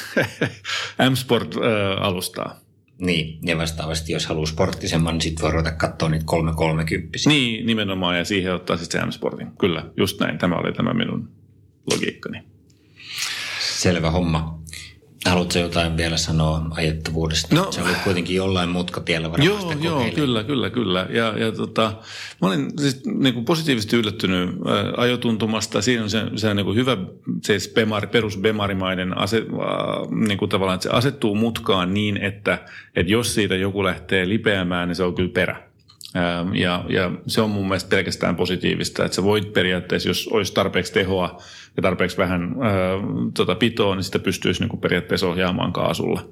M-Sport-alustaa. Niin, ja vastaavasti jos haluaa sporttisemman, niin sitten voi ruveta katsoa niitä 330 Niin, nimenomaan, ja siihen ottaa sitten M-Sportin. Kyllä, just näin. Tämä oli tämä minun logiikkani. Selvä homma. Haluatko jotain vielä sanoa ajettavuudesta? No, Se oli kuitenkin jollain mutkatiellä varmasti Joo, joo kyllä, kyllä, kyllä. Ja, ja tota, mä olin siis niin kuin positiivisesti yllättynyt ä, ajotuntumasta. Siinä on se, se niin kuin hyvä se bemari, perus bemarimainen ase, ä, niin kuin tavallaan, että se asettuu mutkaan niin, että, että jos siitä joku lähtee lipeämään, niin se on kyllä perä. Ja, ja se on mun mielestä pelkästään positiivista, että sä voit periaatteessa, jos olisi tarpeeksi tehoa ja tarpeeksi vähän ää, tota pitoa, niin sitä pystyisi niin periaatteessa ohjaamaan kaasulla.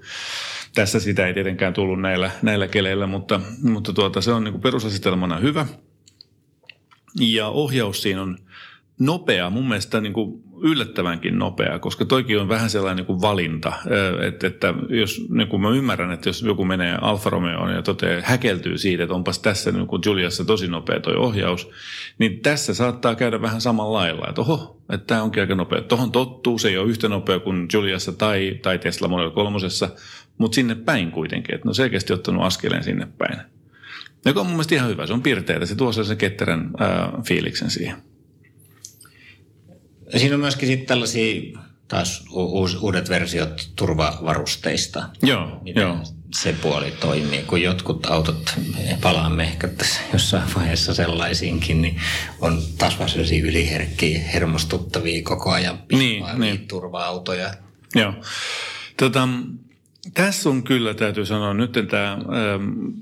Tässä sitä ei tietenkään tullut näillä, näillä keleillä, mutta, mutta tuota, se on niin perusasetelmana hyvä. Ja ohjaus siinä on nopea, mun mielestä niin kuin yllättävänkin nopea, koska toikin on vähän sellainen niin kuin valinta, että, että jos niin kuin mä ymmärrän, että jos joku menee Alfa Romeoon ja toteaa, häkeltyy siitä, että onpas tässä niin kuin Juliassa tosi nopea toi ohjaus, niin tässä saattaa käydä vähän samalla lailla, että oho, että tämä onkin aika nopea. Tuohon tottuu, se ei ole yhtä nopea kuin Juliassa tai, tai Tesla Model 3, mutta sinne päin kuitenkin, että no selkeästi ottanut askeleen sinne päin. Joka on mun mielestä ihan hyvä, se on pirteitä, se tuo sen ketterän ää, fiiliksen siihen. Siinä on myöskin sitten tällaisia taas u- uudet versiot turvavarusteista. Joo, Miten joo. se puoli toimii, kun jotkut autot, palaamme ehkä tässä jossain vaiheessa sellaisiinkin, niin on taas vaan sellaisia yliherkkiä, hermostuttavia koko ajan Niin, niin. turva-autoja. Joo. Tota, tässä on kyllä, täytyy sanoa, nyt tämä,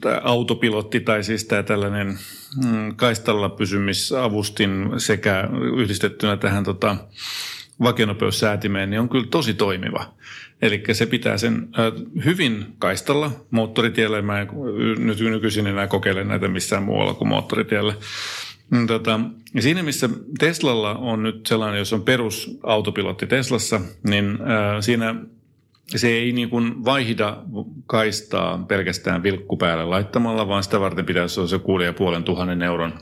tämä autopilotti tai siis tämä tällainen mm, kaistalla pysymisavustin sekä yhdistettynä tähän tota, vakionopeussäätimeen, niin on kyllä tosi toimiva. Eli se pitää sen hyvin kaistalla moottoritielle. Mä en nyt nykyisin enää kokeile näitä missään muualla kuin moottoritielle. Mm, tota, ja siinä missä Teslalla on nyt sellainen, jos on perusautopilotti Teslassa, niin äh, siinä se ei niin kuin vaihda kaistaa pelkästään vilkku päälle laittamalla, vaan sitä varten pitäisi olla se 6,5 tuhannen euron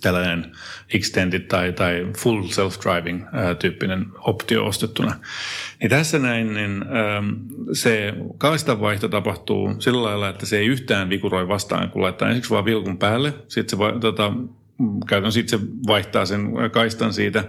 tällainen extended tai, tai full self-driving ää, tyyppinen optio ostettuna. Niin tässä näin, niin ää, se kaistanvaihto tapahtuu sillä lailla, että se ei yhtään vikuroi vastaan, kun laittaa ensiksi vaan vilkun päälle, sitten se, tota, käytän, sitten se vaihtaa sen kaistan siitä,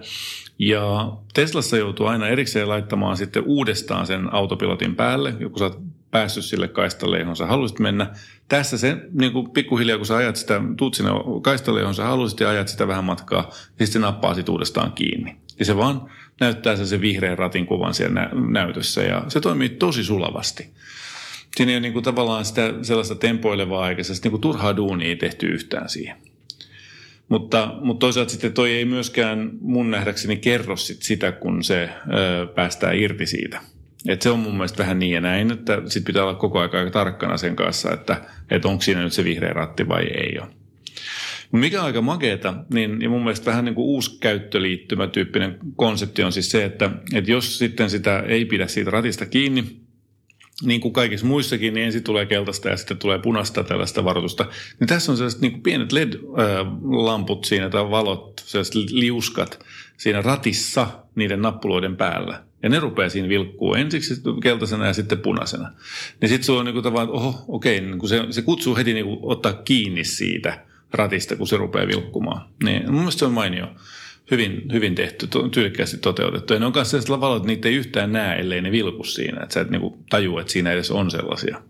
ja Teslassa joutuu aina erikseen laittamaan sitten uudestaan sen autopilotin päälle, kun sä oot päässyt sille kaistalle, johon sä haluaisit mennä. Tässä se niin kuin pikkuhiljaa, kun sä ajat sitä, tuut sinne kaistalle, johon sä haluaisit ja ajat sitä vähän matkaa, niin se nappaa sit uudestaan kiinni. Ja se vaan näyttää sen, sen vihreän ratin kuvan siellä nä- näytössä ja se toimii tosi sulavasti. Siinä ei ole niin kuin tavallaan sitä sellaista tempoilevaa eikä sellaista niin kuin turhaa duunia tehty yhtään siihen. Mutta, mutta toisaalta sitten toi ei myöskään mun nähdäkseni kerro sit sitä, kun se ö, päästää irti siitä. Et se on mun mielestä vähän niin ja näin, että sit pitää olla koko ajan aika tarkkana sen kanssa, että, että onko siinä nyt se vihreä ratti vai ei ole. Mikä on aika makeeta, niin ja mun mielestä vähän niin kuin uusi käyttöliittymätyyppinen konsepti on siis se, että, että jos sitten sitä ei pidä siitä ratista kiinni, niin kuin kaikissa muissakin, niin ensin tulee keltaista ja sitten tulee punaista tällaista varoitusta. Niin tässä on sellaiset niin kuin pienet LED-lamput siinä tai valot, sellaiset liuskat siinä ratissa niiden nappuloiden päällä. Ja ne rupeaa siinä vilkkuu ensiksi keltaisena ja sitten punaisena. Niin sitten sulla on niin kuin tavallaan, oho, okei, niin kuin se, se kutsuu heti niin kuin ottaa kiinni siitä ratista, kun se rupeaa vilkkumaan. Niin mun mielestä se on mainio hyvin, hyvin tehty, tyylikkäästi toteutettu. Ja ne on myös sellaiset valot, että niitä ei yhtään näe, ellei ne vilku siinä. Että sä et niinku tajua, että siinä edes on sellaisia.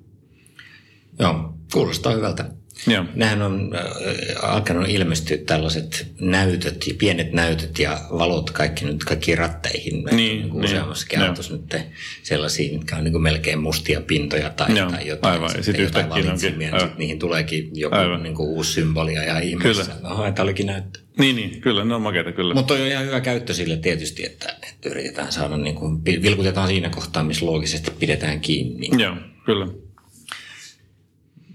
Joo, kuulostaa hyvältä. Joo. Nehän on äh, alkanut ilmestyä tällaiset näytöt, pienet näytöt ja valot kaikki nyt kaikkiin ratteihin. Niin, niin useammassakin niin, autossa nyt sellaisia, mitkä on niin melkein mustia pintoja tai, Joo, tai jotain. aivan. Ja sitten yhtäkkiä onkin, niin sit niihin tuleekin joku Aivan. niin kuin uusi symboli ja ihmeessä. Oho, tämä olikin näyttö. Niin, niin, kyllä, ne on makeita, kyllä. Mutta on ihan hyvä käyttö sille tietysti, että, että yritetään saada, niin kuin, vilkutetaan siinä kohtaa, missä loogisesti pidetään kiinni. Joo, kyllä.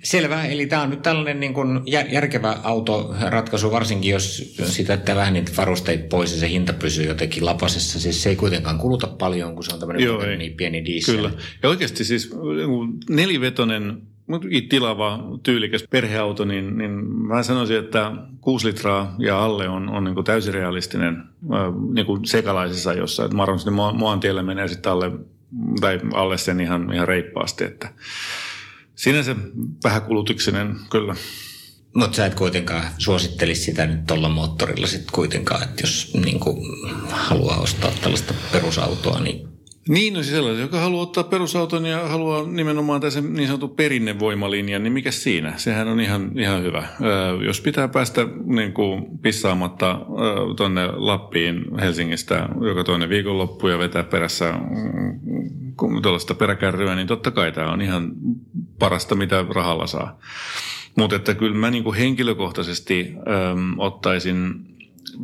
Selvä, eli tämä on nyt tällainen niin kuin jär- järkevä autoratkaisu, varsinkin jos sitä että vähän niitä varusteita pois ja se hinta pysyy jotenkin lapasessa. Siis se ei kuitenkaan kuluta paljon, kun se on tämmöinen Joo, niin pieni diesel. Kyllä. Ja oikeasti siis nelivetonen, tilava, tyylikäs perheauto, niin, niin mä sanoisin, että 6 litraa ja alle on, on niin kuin täysin realistinen niin kuin sekalaisessa jossa. Että mä arvan, että Moan tiellä menee sitten alle, tai alle sen ihan, ihan reippaasti, että sinänsä vähän kulutuksinen kyllä. Mutta sä et kuitenkaan suosittelisi sitä nyt tuolla moottorilla sitten kuitenkaan, että jos niin kuin, haluaa ostaa tällaista perusautoa, niin niin, no siis sellainen, joka haluaa ottaa perusauton ja haluaa nimenomaan tässä niin sanotun perinnevoimalinjan, niin mikä siinä? Sehän on ihan, ihan hyvä. Ö, jos pitää päästä niin kuin pissaamatta tuonne Lappiin Helsingistä joka toinen viikonloppu ja vetää perässä mm, tuollaista peräkärryä, niin totta kai tämä on ihan parasta, mitä rahalla saa. Mutta että kyllä mä niin kuin henkilökohtaisesti äm, ottaisin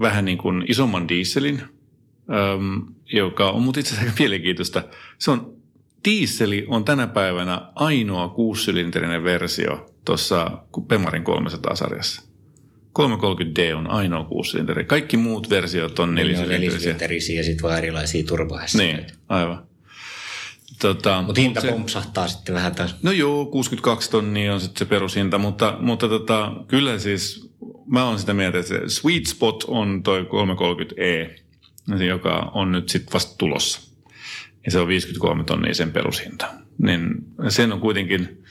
vähän niin kuin isomman dieselin, äm, joka on mutta itse asiassa mielenkiintoista. Se on, dieseli on tänä päivänä ainoa kuusisylinterinen versio tuossa Pemarin 300-sarjassa. 330D on ainoa kuusisilinderi. Kaikki muut versiot on nelisylinterisiä. ja sitten vaan erilaisia turbohässäköitä. Niin, aivan. Tota, mutta hinta se, pompsahtaa sitten vähän taas. No joo, 62 tonnia on sitten se perushinta, mutta, mutta tota, kyllä siis mä oon sitä mieltä, että se sweet spot on toi 330e, joka on nyt sitten vasta tulossa. Ja se on 53 tonnia sen perushinta. Niin sen on kuitenkin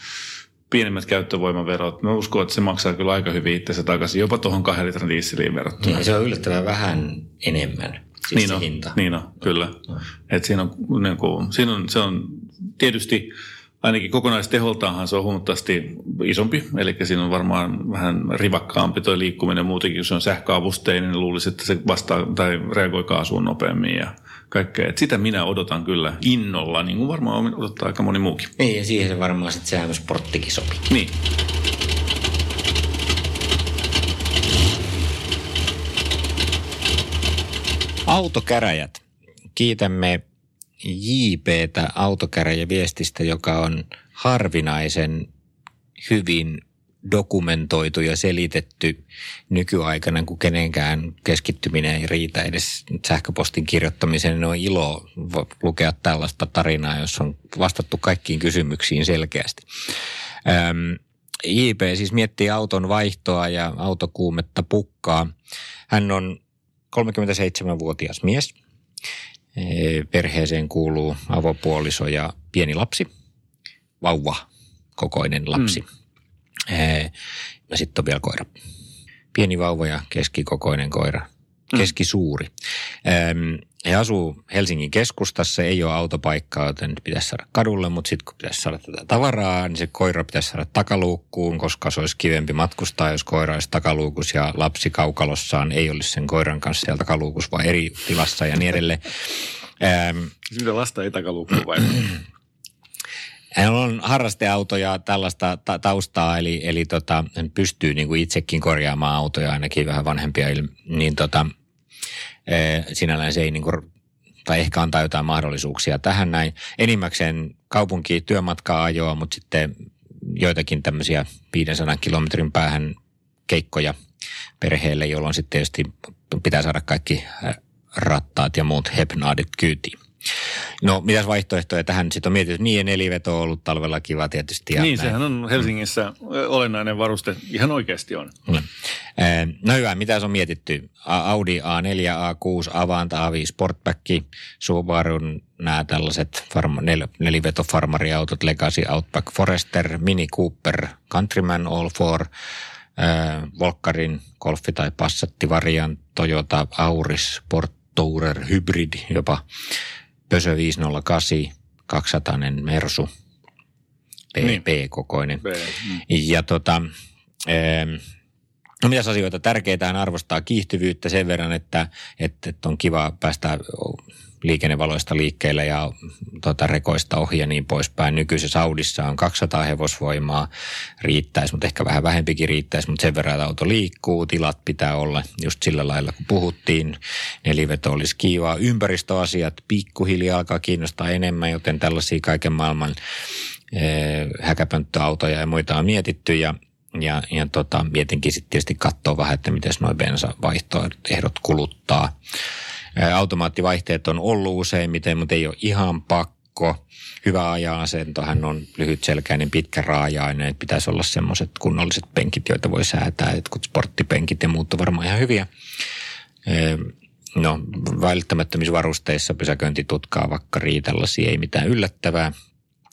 pienemmät käyttövoimaverot. Mä uskon, että se maksaa kyllä aika hyvin itsensä takaisin, jopa tuohon kahden litran dieseliin verrattuna. Niin, se on yllättävän vähän enemmän. Siis niin on, hinta. niin on, kyllä. No. Et siinä on, niin kuin, siinä on, se on tietysti ainakin kokonaisteholtaanhan se on huomattavasti isompi, eli siinä on varmaan vähän rivakkaampi tuo liikkuminen muutenkin, jos se on sähköavusteinen, niin luulisi, että se vastaa tai reagoi kaasuun nopeammin ja kaikkea. Et sitä minä odotan kyllä innolla, niin kuin varmaan odottaa aika moni muukin. Niin, ja siihen se varmaan sitten sporttikin sopii. Niin. Autokäräjät. Kiitämme JPtä autokäräjäviestistä, joka on harvinaisen hyvin dokumentoitu ja selitetty nykyaikana, kun kenenkään keskittyminen ei riitä edes sähköpostin kirjoittamiseen. Niin on ilo lukea tällaista tarinaa, jossa on vastattu kaikkiin kysymyksiin selkeästi. Ähm, JP siis miettii auton vaihtoa ja autokuumetta pukkaa. Hän on 37-vuotias mies. Perheeseen kuuluu avopuoliso ja pieni lapsi, vauva kokoinen lapsi. Mm. Ja sitten on vielä koira. Pieni vauva ja keskikokoinen koira. Mm. Keskisuuri. Mm. He asuu Helsingin keskustassa, ei ole autopaikkaa, joten nyt pitäisi saada kadulle, mutta sitten kun pitäisi saada tätä tavaraa, niin se koira pitäisi saada takaluukkuun, koska se olisi kivempi matkustaa, jos koira olisi takaluukus ja lapsi kaukalossaan ei olisi sen koiran kanssa siellä takaluukus, vaan eri tilassa ja niin edelleen. Ähm, Mitä lasta ei takaluukkuun vai? Hän on harrasteauto ja tällaista ta- taustaa, eli, eli tota, hän pystyy niin kuin itsekin korjaamaan autoja, ainakin vähän vanhempia, niin tota, sinällään se ei niin kuin, tai ehkä antaa jotain mahdollisuuksia tähän näin. Enimmäkseen kaupunki työmatkaa ajoa, mutta sitten joitakin tämmöisiä 500 kilometrin päähän keikkoja perheelle, jolloin sitten tietysti pitää saada kaikki rattaat ja muut hepnaadit kyytiin. No, mitäs vaihtoehtoja tähän sitten on mietitty? Niin, neliveto on ollut talvella kiva tietysti. Ja niin, näin. sehän on Helsingissä olennainen varuste. Ihan oikeasti on. No, no hyvä, mitä on mietitty? Audi A4, A6, Avanta, A5 Sportback, Subarun nämä tällaiset farma, nel, neliveto-farmariautot, Legacy Outback Forester, Mini Cooper, Countryman All Four, äh, Volkarin Golfi tai Passatti Toyota Auris Sport Tourer Hybrid, jopa Pösö 508, 200 Mersu, PP-kokoinen. Niin. Mm. Ja tota, No mitäs asioita? Tärkeää on arvostaa kiihtyvyyttä sen verran, että, että on kiva päästä liikennevaloista liikkeelle ja tota, rekoista ohi ja niin poispäin. Nykyisessä Audissa on 200 hevosvoimaa, riittäisi, mutta ehkä vähän vähempikin riittäisi, mutta sen verran, että auto liikkuu, tilat pitää olla just sillä lailla, kun puhuttiin. Neliveto olisi kivaa. Ympäristöasiat pikkuhiljaa alkaa kiinnostaa enemmän, joten tällaisia kaiken maailman eh, häkäpönttöautoja ja muita on mietitty ja ja, ja tota, mietinkin sitten tietysti katsoa vähän, että miten noin bensavaihtoehdot kuluttaa. Automaattivaihteet on ollut useimmiten, mutta ei ole ihan pakko. Hyvä aja-asento, hän on lyhytselkäinen, pitkä raajainen, että pitäisi olla semmoiset kunnolliset penkit, joita voi säätää. Jotkut sporttipenkit ja muut on varmaan ihan hyviä. No, välttämättömissä pysäköintitutkaa vaikka riitellasi, ei mitään yllättävää.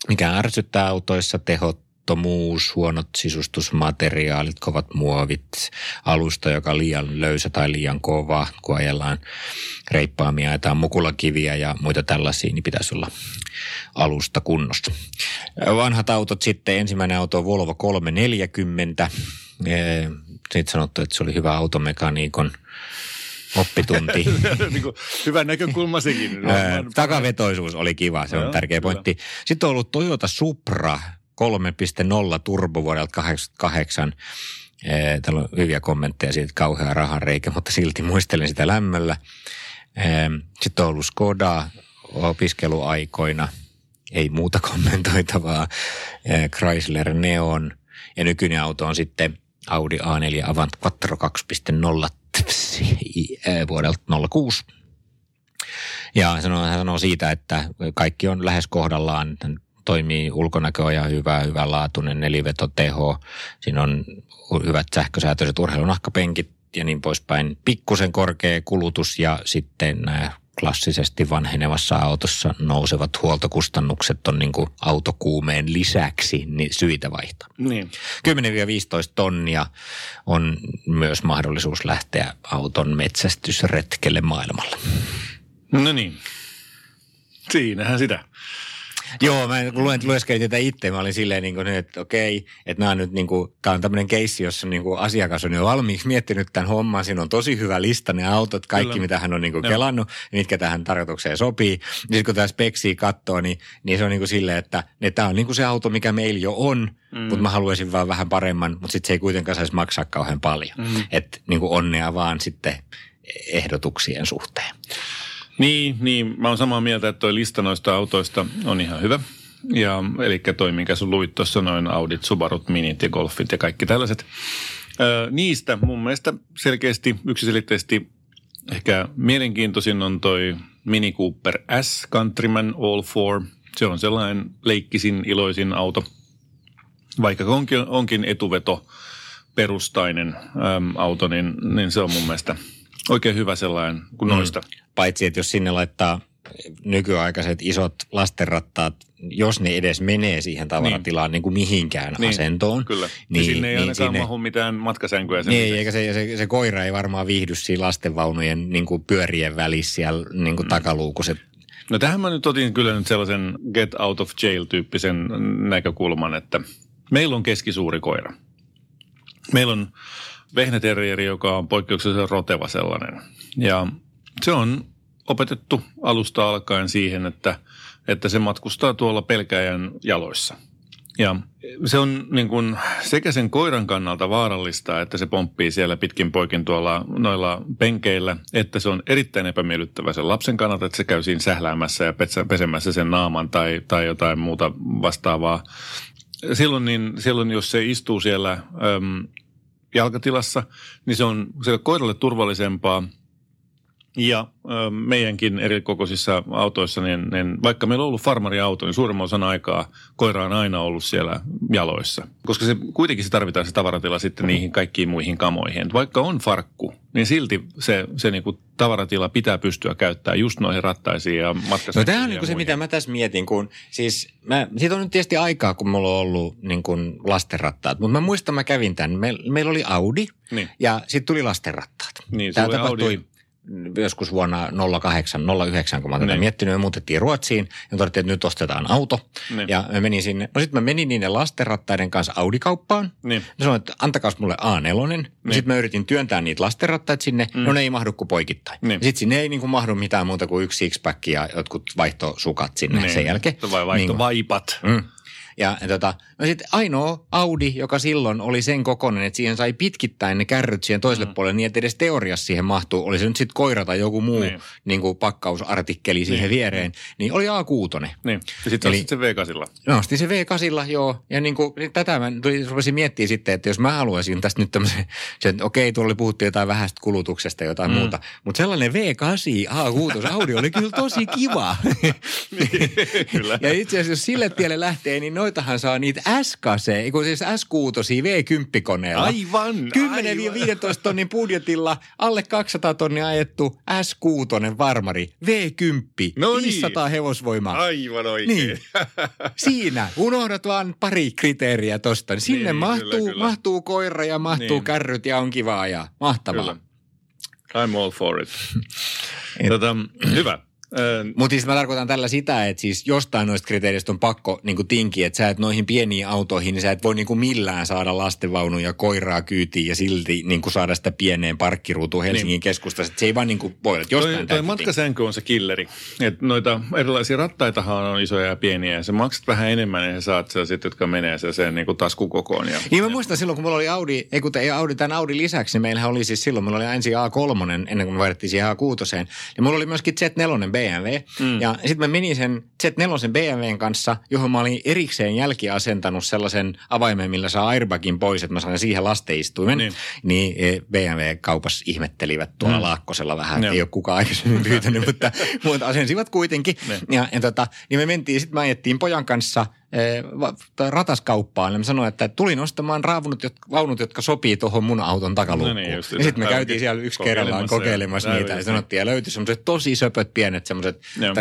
Mikä ärsyttää autoissa, tehot, tehottomuus, huonot sisustusmateriaalit, kovat muovit, alusta, joka on liian löysä tai liian kova, kun ajellaan reippaamia tai mukulakiviä ja muita tällaisia, niin pitäisi olla alusta kunnossa. Vanhat autot sitten, ensimmäinen auto on Volvo 340. Sitten sanottu, että se oli hyvä automekaniikon oppitunti. niin kuin, hyvä näkökulma sekin. Takavetoisuus oli kiva, se on no, tärkeä pointti. Sitten on ollut Toyota Supra 3.0 turbo vuodelta 88. Täällä on hyviä kommentteja siitä, kauhea rahanreikä, mutta silti muistelen sitä lämmöllä. Sitten on ollut Skoda opiskeluaikoina, ei muuta kommentoitavaa. Chrysler Neon ja nykyinen auto on sitten Audi A4 Avant Quattro 2.0 vuodelta 06. Ja hän sanoo siitä, että kaikki on lähes kohdallaan. Toimii ulkonäkö ja hyvä, hyvänlaatuinen nelivetoteho. Siinä on hyvät sähkösäätöiset urheilunahkapenkit ja niin poispäin. Pikkusen korkea kulutus ja sitten nämä klassisesti vanhenevassa autossa nousevat huoltokustannukset on niin kuin autokuumeen lisäksi niin syitä vaihtaa. Niin. 10-15 tonnia on myös mahdollisuus lähteä auton metsästysretkelle maailmalla. No niin. Siinähän sitä. Joo, mä luen, lueskelin tätä itse. Mä olin silleen, niin kuin, että okei, että nämä on nyt niin kuin, tämä on tämmöinen keissi, jossa niin kuin asiakas on jo valmiiksi miettinyt tämän homman. Siinä on tosi hyvä lista ne autot, kaikki Kyllä. mitä hän on niin kuin kelannut, mitkä tähän tarkoitukseen sopii. Ja sitten kun tämä speksiä katsoo, niin, niin se on niin kuin silleen, että, että tämä on niin kuin se auto, mikä meillä jo on, mm. mutta mä haluaisin vaan vähän paremman, mutta sitten se ei kuitenkaan saisi maksaa kauhean paljon. Mm. Että niin kuin onnea vaan sitten ehdotuksien suhteen. Niin, niin, mä oon samaa mieltä, että toi lista noista autoista on ihan hyvä. Ja, eli toi, minkä sun luit tuossa, noin Audit, Subarut, Minit ja Golfit ja kaikki tällaiset. Öö, niistä mun mielestä selkeästi, yksiselitteisesti ehkä mielenkiintoisin on toi Mini Cooper S Countryman All Four. Se on sellainen leikkisin, iloisin auto. Vaikka onkin, onkin etuveto perustainen äm, auto, niin, niin se on mun mielestä oikein hyvä sellainen kuin mm. noista. Paitsi, että jos sinne laittaa nykyaikaiset isot lastenrattaat, jos ne edes menee siihen tavaratilaan niin, niin kuin mihinkään niin, asentoon. Kyllä. Niin, ja sinne ei niin ainakaan sinne, mahu mitään matkasänkyä. Sen niin, eikä se, se, se, koira ei varmaan viihdy siinä lastenvaunujen niin kuin pyörien välissä siellä niin kuin mm. takaluukuset. No tähän mä nyt otin kyllä nyt sellaisen get out of jail tyyppisen näkökulman, että meillä on keskisuuri koira. Meillä on vehnäterrieri, joka on poikkeuksellisen roteva sellainen. Ja se on opetettu alusta alkaen siihen, että, että se matkustaa tuolla pelkäjän jaloissa. Ja se on niin kuin sekä sen koiran kannalta vaarallista, että se pomppii siellä pitkin poikin tuolla noilla penkeillä, että se on erittäin epämiellyttävä sen lapsen kannalta, että se käy siinä sähläämässä ja pesemässä sen naaman tai, tai jotain muuta vastaavaa. Silloin, niin, silloin jos se istuu siellä äm, jalkatilassa, niin se on sille koiralle turvallisempaa – ja ö, meidänkin eri kokoisissa autoissa, niin, niin vaikka meillä on ollut farmariauto, niin suurimman osan aikaa koira on aina ollut siellä jaloissa. Koska se kuitenkin se tarvitaan se tavaratila sitten niihin kaikkiin muihin kamoihin. Et vaikka on farkku, niin silti se, se niinku tavaratila pitää pystyä käyttämään just noihin rattaisiin ja matkasäkkiin. No tämä on niinku se, mitä mä tässä mietin, kun siis mä, siitä on nyt tietysti aikaa, kun mulla on ollut niin kuin lastenrattaat, mutta mä muistan, mä kävin tämän. Meillä meil oli Audi niin. ja sitten tuli lastenrattaat. Niin, Tämä tapahtui Audi joskus vuonna 08, 09, kun mä tätä niin. miettinyt, me muutettiin Ruotsiin ja todettiin, että nyt ostetaan auto. Niin. Ja me menin sinne, no sitten mä menin niiden lastenrattaiden kanssa Audi-kauppaan. Niin. Ja sanoin, että antakaa mulle A4. Niin. Sitten mä yritin työntää niitä lastenrattaita sinne, mm. no ne ei mahdu kuin poikittain. Niin. Sitten sinne ei niin kuin mahdu mitään muuta kuin yksi sixpack ja jotkut vaihtosukat sinne niin. sen jälkeen. Vai vaihtovaipat. Niin, mm. Ja tota, no sitten ainoa Audi, joka silloin oli sen kokoinen, että siihen sai pitkittäin ne kärryt siihen toiselle mm. puolelle, niin että edes teoriassa siihen mahtuu, oli se nyt sitten koira tai joku muu niin. Niin kuin pakkausartikkeli siihen niin. viereen, niin oli A6. Niin, ja sitten se V8. No, se V8, joo. Ja niin kuin, niin tätä mä rupesin miettimään sitten, että jos mä haluaisin tästä nyt tämmöisen, että okei, tuolla puhuttiin jotain vähäistä kulutuksesta jotain mm. muuta, mutta sellainen V8 A6 Audi oli kyllä tosi kiva. niin, kyllä. ja itse asiassa jos sille tielle lähtee, niin noitahan saa niitä S-kase, kun siis S6 V10-koneella. Aivan, 10-15 tonnin budjetilla alle 200 tonnia ajettu S6 varmari V10, no 500 niin. hevosvoimaa. Aivan oikein. Niin. Siinä, unohdat vaan pari kriteeriä tosta. Niin sinne niin, mahtuu, kyllä, kyllä. mahtuu koira ja mahtuu niin. kärryt ja on kiva ajaa. Mahtavaa. Kyllä. I'm all for it. tota, hyvä. Mutta siis mä tarkoitan tällä sitä, että siis jostain noista kriteereistä on pakko niin tinkiä, että sä et noihin pieniin autoihin, niin sä et voi niin millään saada lastenvaunuja koiraa kyytiin ja silti niin saada sitä pieneen parkkiruutuun Helsingin niin. keskustassa. Se ei vaan niin voi, että jostain toi, toi matkasänky on se killeri. Et noita erilaisia rattaitahan on isoja ja pieniä ja sä maksat vähän enemmän ja sä saat sellaiset, jotka menee sen niin taskukokoon. Ja, niin mä muistan silloin, kun mulla oli Audi, ei kun ei Audi, tämän Audi lisäksi, niin meillähän oli siis silloin, mulla oli ensin A3 ennen kuin me vaihdettiin siihen A6, niin mulla oli myöskin Z4 BMW. Mm. Ja sitten mä menin sen Z4 BMWn kanssa, johon mä olin erikseen jälkiasentanut sellaisen avaimen, millä saa airbagin pois, että mä saan siihen lasteistuimen. Niin, niin e, BMW-kaupassa ihmettelivät tuolla mm. Laakkosella vähän, ei ole kukaan aikaisemmin pyytänyt, mutta, mutta asensivat kuitenkin. Niin. Ja, ja tota, niin me mentiin, sitten mä ajettiin pojan kanssa – Eh, rataskauppaan. Ja mä sanoin, että tulin ostamaan raavunut jotka, vaunut, jotka sopii tuohon mun auton takaluukkuun. No niin, ja sitten me käytiin siellä yksi kerrallaan kokeilemassa niitä. Ja sanottiin, ja löytyi semmoiset tosi söpöt pienet semmoiset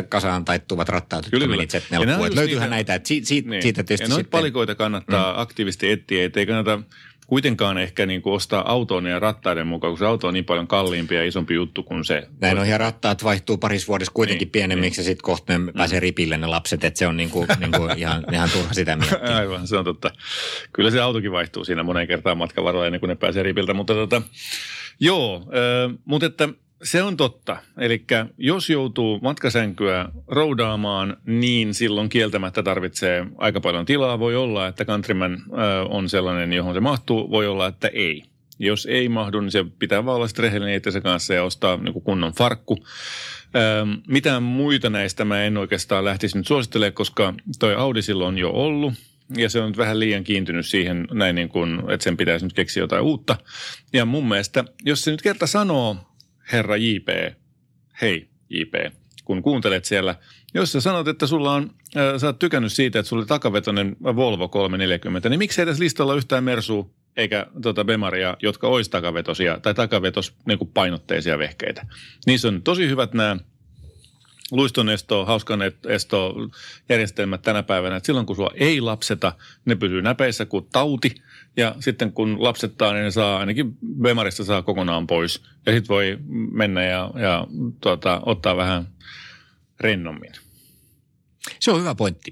kasaan taittuvat rattaat, jotka Kyllä. meni Z4. Löytyyhän näitä, että siitä, siitä, niin. siitä tietysti Ja noita palikoita kannattaa mm. aktiivisesti etsiä, ettei kannata kuitenkaan ehkä niin kuin ostaa autoon ja rattaiden mukaan, kun se auto on niin paljon kalliimpi ja isompi juttu kuin se. Näin on, ja rattaat vaihtuu paris vuodessa kuitenkin niin, pienemmiksi, niin. ja sitten kohta ne mm. pääsee ripille ne lapset, että se on niin kuin, niin kuin ihan, ihan turha sitä miettiä. Aivan, se on totta. Kyllä se autokin vaihtuu siinä monen kertaan matkan varrella ennen kuin ne pääsee ripiltä, mutta tota, joo, äh, mutta että – se on totta. Eli jos joutuu matkasänkyä roudaamaan, niin silloin kieltämättä tarvitsee aika paljon tilaa. Voi olla, että Countryman on sellainen, johon se mahtuu. Voi olla, että ei. Jos ei mahdu, niin se pitää vaan olla rehellinen itsensä kanssa ja ostaa niin kunnon farkku. mitään muita näistä mä en oikeastaan lähtisi nyt suosittelemaan, koska toi Audi silloin on jo ollut. Ja se on nyt vähän liian kiintynyt siihen näin niin kuin, että sen pitäisi nyt keksiä jotain uutta. Ja mun mielestä, jos se nyt kerta sanoo herra JP, hei JP, kun kuuntelet siellä, jos sä sanot, että sulla on, äh, sä oot tykännyt siitä, että sulla oli takavetoinen Volvo 340, niin miksi ei tässä listalla listalla yhtään Mersu eikä tota Bemaria, jotka olisi takavetosia tai takavetos niin kuin painotteisia vehkeitä. Niissä on tosi hyvät nämä luiston esto, hauskan esto järjestelmät tänä päivänä, että silloin kun sua ei lapseta, ne pysyy näpeissä kuin tauti – ja sitten kun lapsettaa, niin ne saa ainakin Bemarista saa kokonaan pois. Ja sitten voi mennä ja, ja tuota, ottaa vähän rennommin. Se on hyvä pointti.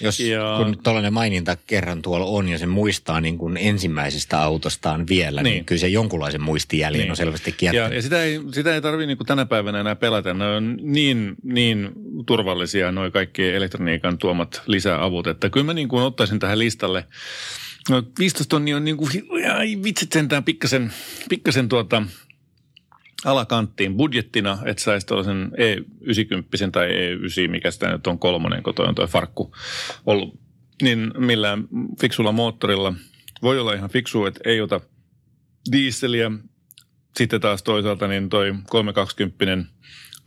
Jos ja... kun tällainen maininta kerran tuolla on ja se muistaa niin kuin ensimmäisestä autostaan vielä, niin, niin kyllä se jonkunlaisen muistijäljen niin. on selvästi kiertänyt. Ja, ja sitä ei, sitä ei tarvitse niin tänä päivänä enää pelätä. Ne on niin, niin turvallisia nuo kaikki elektroniikan tuomat lisäavut, että kyllä mä niin kuin ottaisin tähän listalle – No 15 tonnia on niin kuin, ai vitsit sentään pikkasen, pikkasen tuota alakanttiin budjettina, että saisi tuollaisen E90 tai E9, mikä sitä nyt on kolmonen, kun toi on tuo farkku ollut, niin millään fiksulla moottorilla voi olla ihan fiksu, että ei ota dieseliä. Sitten taas toisaalta niin toi 320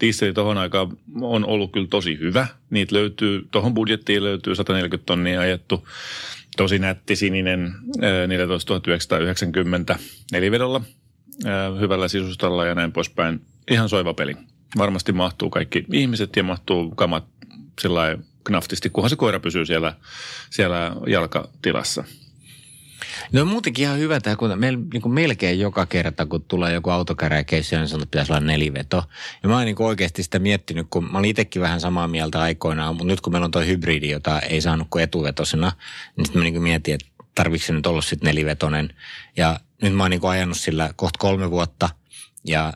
dieseli tuohon aikaan on ollut kyllä tosi hyvä. Niitä löytyy, tuohon budjettiin löytyy 140 tonnia ajettu tosi nätti sininen 14990 nelivedolla hyvällä sisustalla ja näin poispäin. Ihan soiva peli. Varmasti mahtuu kaikki ihmiset ja mahtuu kamat sillä knaftisti, kunhan se koira pysyy siellä, siellä jalkatilassa. No muutenkin ihan hyvä tämä, kun meil, niin kuin melkein joka kerta, kun tulee joku autokäräkeissi, niin sanotaan, että pitäisi olla neliveto. Ja mä oon niin oikeasti sitä miettinyt, kun mä olin itsekin vähän samaa mieltä aikoinaan, mutta nyt kun meillä on tuo hybridi, jota ei saanut kuin etuvetosena, niin sitten mä niin mietin, että tarvitsen se nyt olla sitten nelivetonen. Ja nyt mä oon niin ajanut sillä kohta kolme vuotta ja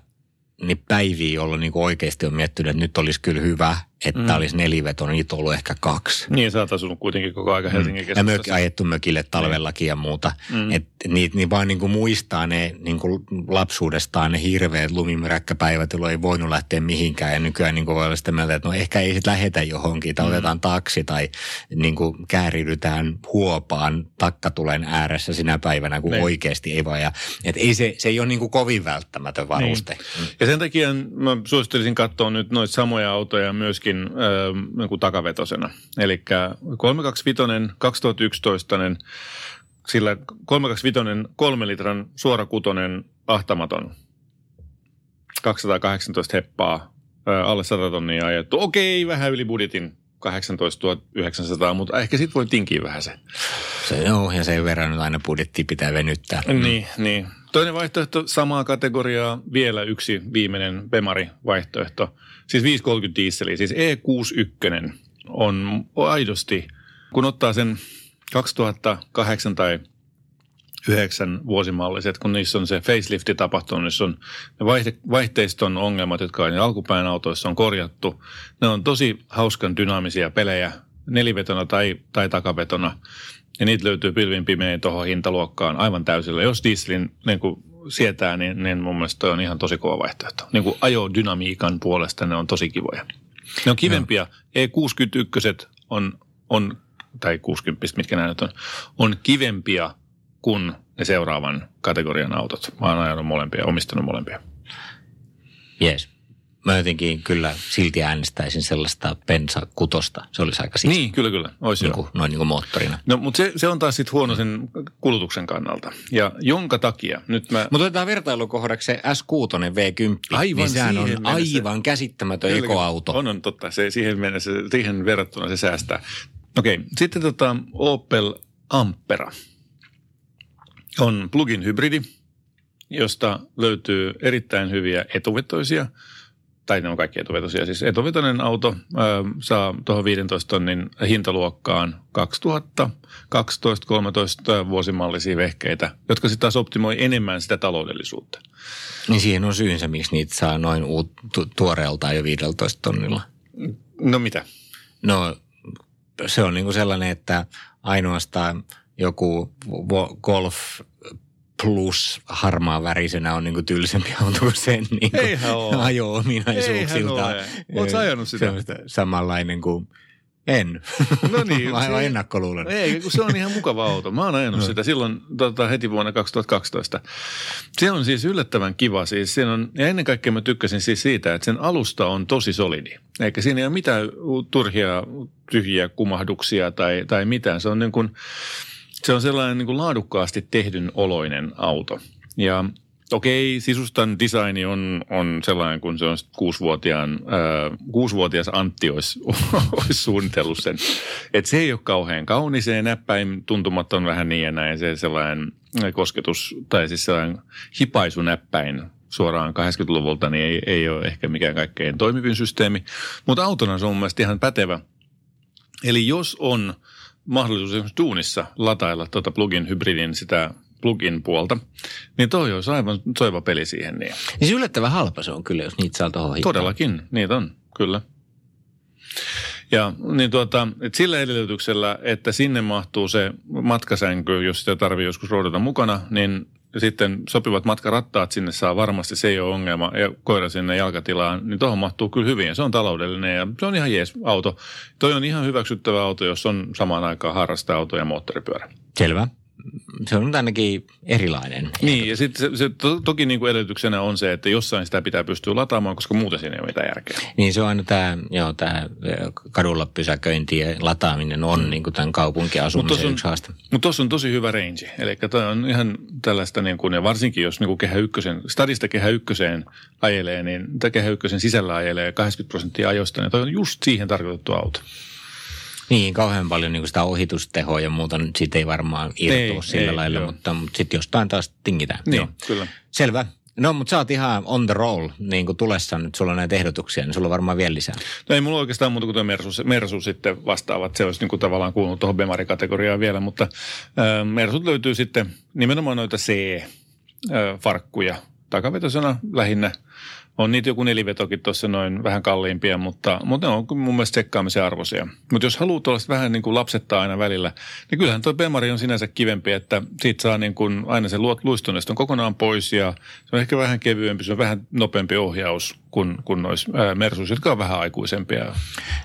niin päiviä, jolloin niin oikeasti on miettinyt, että nyt olisi kyllä hyvä, että mm. olisi neliveto, niin niitä on ollut ehkä kaksi. Niin, sä oot asunut kuitenkin koko aika mm. Helsingin mm. Ja mök, ajettu mökille talvellakin niin. ja muuta. Mm. Et niitä niin vaan niin kuin muistaa ne niin kuin lapsuudestaan ne hirveät lumimyräkkäpäivät, jolloin ei voinut lähteä mihinkään. Ja nykyään niin kuin voi olla sitä mieltä, että no ehkä ei sitten lähetä johonkin, tai mm. otetaan taksi tai niin kuin kääridytään huopaan takkatulen ääressä sinä päivänä, kun niin. oikeasti ei vaan. Ja, et ei se, se ei ole niin kuin kovin välttämätön varuste. Niin. Mm. Ja sen takia mä suosittelisin katsoa nyt noita samoja autoja myöskin myöskin äh, niin takavetosena. Eli 325 2011 sillä 325 kolme litran suorakutonen ahtamaton 218 heppaa äh, alle 100 tonnia ajettu. Okei, vähän yli budjetin 18 900, mutta ehkä sitten voi tinkiä vähän se. Se joo, ja sen verran nyt aina budjetti pitää venyttää. Niin, niin. Toinen vaihtoehto, samaa kategoriaa, vielä yksi viimeinen Bemari-vaihtoehto. Siis 530 dieseliä, siis E61 on aidosti, kun ottaa sen 2008 tai 9 vuosimalliset, kun niissä on se facelifti tapahtunut, niissä on ne vaihte- vaihteiston ongelmat, jotka on alkupään autoissa on korjattu. Ne on tosi hauskan dynaamisia pelejä, nelivetona tai, tai takavetona. Ja niitä löytyy pilvin pimein tuohon hintaluokkaan aivan täysillä. Jos dieselin niin kuin sietää, niin, niin mun mielestä toi on ihan tosi kova vaihtoehto. Niin kuin ajodynamiikan puolesta ne on tosi kivoja. Ne on kivempia. E61 on, on, tai 60, mitkä nämä nyt on, on kivempia kuin ne seuraavan kategorian autot. Mä oon ajanut molempia, omistanut molempia. Jees. Mä jotenkin kyllä silti äänestäisin sellaista pensa kutosta. Se olisi aika siistiä. Niin, kyllä, kyllä. Olisi niin kuin, noin niin kuin moottorina. No, mutta se, se on taas sitten huono sen kulutuksen kannalta. Ja jonka takia nyt mä... Mutta otetaan vertailukohdaksi se S6 V10. Aivan niin sehän on mennessä, aivan käsittämätön kyllä, ekoauto. On, on totta. Se, siihen, mennessä, siihen verrattuna se säästää. Okei, sitten tota Opel Ampera on plug-in hybridi, josta löytyy erittäin hyviä etuvetoisia – tai ne on kaikki etuvetoisia. Siis etuvetoinen auto ö, saa tuohon 15 tonnin hintaluokkaan 2012-13 vuosimallisia vehkeitä, jotka sitten taas optimoi enemmän sitä taloudellisuutta. Niin siihen on syynsä, miksi niitä saa noin uut, tu, tuoreeltaan jo 15 tonnilla. No mitä? No se on niinku sellainen, että ainoastaan joku Golf plus harmaa värisenä on niinku tylsempi auto kuin sen niinku ajo-ominaisuuksilta. Oletko ajanut sitä? samanlainen kuin en. No niin. Mä aivan ennakkoluulen. Ei, kun se on ihan mukava auto. Mä oon ajanut no. sitä silloin tota, heti vuonna 2012. Se on siis yllättävän kiva. Siis siinä on, ja ennen kaikkea mä tykkäsin siis siitä, että sen alusta on tosi solidi. Eikä siinä ei ole mitään turhia tyhjiä kumahduksia tai, tai mitään. Se on niin kuin, se on sellainen niin kuin laadukkaasti tehdyn oloinen auto. Ja okei, sisustan designi on, on sellainen, kun se on kuusivuotiaan, äh, kuusivuotias Antti olisi, olisi suunnitellut sen. Että se ei ole kauhean kaunis, se näppäin tuntumat on vähän niin ja näin. Se sellainen kosketus, tai siis sellainen hipaisunäppäin suoraan 80-luvulta, niin ei, ei ole ehkä mikään kaikkein toimivin systeemi. Mutta autona se on mun mielestä ihan pätevä. Eli jos on mahdollisuus esimerkiksi duunissa latailla tuota plugin hybridin sitä plugin puolta, niin toi olisi aivan soiva peli siihen. Niin. Niin se yllättävän halpa se on kyllä, jos niitä saa tuohon Todellakin, niitä on, kyllä. Ja niin tuota, että sillä edellytyksellä, että sinne mahtuu se matkasänky, jos sitä tarvii joskus roudata mukana, niin ja sitten sopivat matkarattaat sinne saa varmasti, se ei ole ongelma, ja koira sinne jalkatilaan, niin tuohon mahtuu kyllä hyvin, ja se on taloudellinen, ja se on ihan jees auto. Toi on ihan hyväksyttävä auto, jos on samaan aikaan harrasta-auto ja moottoripyörä. Selvä se on ainakin erilainen. Niin, ja sitten se, se to, toki niin kuin edellytyksenä on se, että jossain sitä pitää pystyä lataamaan, koska muuten siinä ei ole mitään järkeä. Niin, se on aina tämä, joo, tämä kadulla pysäköinti ja lataaminen on mm. niin kuin tämän kaupunkiasumisen yksi haaste. Mutta tuossa on tosi hyvä range. Eli toi on ihan tällaista, niin kuin, ja varsinkin jos niin kuin kehä ykkösen, stadista kehä ykköseen ajelee, niin kehä ykkösen sisällä ajelee 80 prosenttia ajoista, niin toi on just siihen tarkoitettu auto. Niin, kauhean paljon niin sitä ohitustehoa ja muuta nyt siitä ei varmaan irtoa sillä ei, lailla, joo. mutta, mutta sitten jostain taas tingitään. Niin, joo. kyllä. Selvä. No, mutta sä oot ihan on the roll, niin kuin tulessa nyt sulla on näitä ehdotuksia, niin sulla on varmaan vielä lisää. No ei mulla oikeastaan muuta kuin tuo Mersu, Mersu sitten vastaavat. Se olisi niin kuin tavallaan kuulunut tuohon Bemari-kategoriaan vielä, mutta äh, Mersut löytyy sitten nimenomaan noita C-farkkuja takavetosena lähinnä – on niitä joku nelivetokin tuossa noin vähän kalliimpia, mutta, mutta ne on mun mielestä tsekkaamisen arvoisia. Mutta jos haluaa tuollaista vähän niin kuin lapsettaa aina välillä, niin kyllähän tuo Bemari on sinänsä kivempi, että siitä saa niin kuin aina se luistoneston kokonaan pois ja se on ehkä vähän kevyempi, se on vähän nopeampi ohjaus kuin, kuin noissa Mersus, jotka on vähän aikuisempia.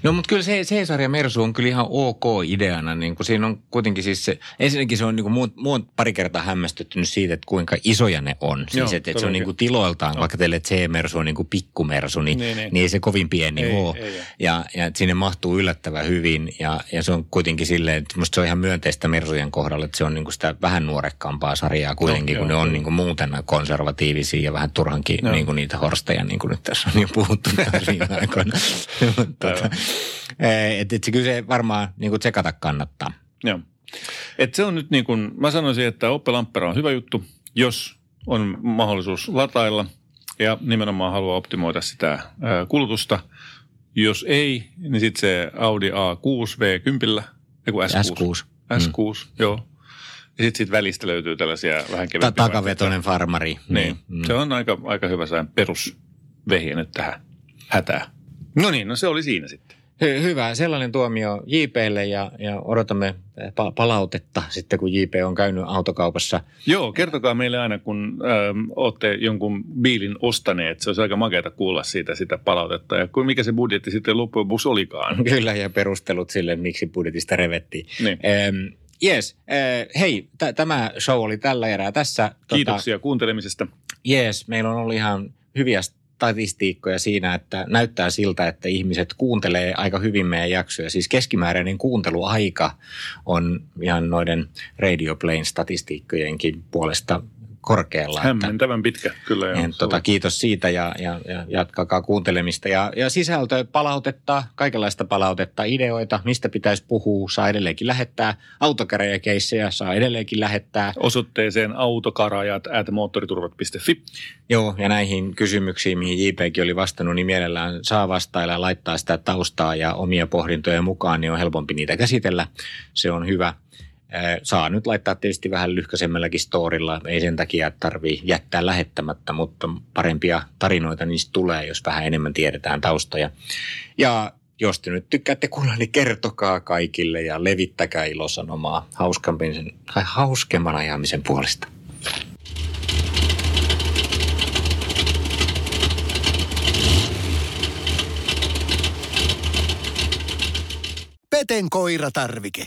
No mutta kyllä se C-sarja Mersu on kyllä ihan ok ideana. Niin kuin siinä on kuitenkin siis se, ensinnäkin se on niin kuin muut, muut pari kertaa hämmästyttynyt siitä, että kuinka isoja ne on. Siis Joo, että, että se on niin kuin tiloiltaan, Joo. vaikka teille C-Mersu on niin kuin pikkumersu, niin, niin, niin. niin ei se kovin pieni ei, ole. Ei, ei. Ja, ja sinne mahtuu yllättävän hyvin ja, ja se on kuitenkin silleen, että musta se on ihan myönteistä Mersujen kohdalla, että se on niin kuin sitä vähän nuorekkaampaa sarjaa kuitenkin, no, kun joo, ne on niin kuin muuten konservatiivisia ja vähän turhankin no. niin kuin niitä horsteja, niin kuin nyt tässä tässä on jo puhuttu viime aikoina. tuota, et, et se kyllä se varmaan niin kuin tsekata kannattaa. Joo. Et se on nyt niin kuin, mä sanoisin, että Opel Ampera on hyvä juttu, jos on mahdollisuus latailla ja nimenomaan haluaa optimoida sitä kulutusta. Jos ei, niin sitten se Audi A6 V10, S6. S6. S6, mm. joo. Ja sitten sit välistä löytyy tällaisia vähän kevyempiä. Takavetoinen farmari. Niin. niin. Mm. Se on aika, aika hyvä perus vehiä nyt tähän hätään. No niin, no se oli siinä sitten. Hy- hyvä, sellainen tuomio JPlle ja, ja odotamme pa- palautetta sitten, kun JP on käynyt autokaupassa. Joo, kertokaa meille aina, kun ähm, olette jonkun biilin ostaneet. Se olisi aika makeata kuulla siitä sitä palautetta ja mikä se budjetti sitten loppujen lopuksi olikaan. Kyllä, ja perustelut sille, miksi budjetista revettiin. Niin. Ähm, Yes. Äh, hei, t- tämä show oli tällä erää tässä. Tota- Kiitoksia tota, kuuntelemisesta. Yes, meillä on ollut ihan hyviä statistiikkoja siinä, että näyttää siltä, että ihmiset kuuntelee aika hyvin meidän jaksoja. Siis keskimääräinen kuunteluaika on ihan noiden Radio Plane statistiikkojenkin puolesta korkealla. Hämmentävän pitkä, kyllä. Joo. Niin, tota, kiitos siitä ja, ja, ja jatkakaa kuuntelemista. Ja, ja sisältö, palautetta, kaikenlaista palautetta, ideoita, mistä pitäisi puhua, saa edelleenkin lähettää. Autokäräjäkeissejä saa edelleenkin lähettää. Osoitteeseen autokarajat at moottoriturvat.fi. Joo, ja näihin kysymyksiin, mihin JPkin oli vastannut, niin mielellään saa vastailla ja laittaa sitä taustaa ja omia pohdintoja mukaan, niin on helpompi niitä käsitellä. Se on hyvä. Saa nyt laittaa tietysti vähän lyhkäisemmälläkin storilla, ei sen takia, että tarvii jättää lähettämättä, mutta parempia tarinoita niistä tulee, jos vähän enemmän tiedetään taustoja. Ja jos te nyt tykkäätte kuulla, niin kertokaa kaikille ja levittäkää ilosanomaa hauskemman, hauskemman ajamisen puolesta. Peten koiratarvike.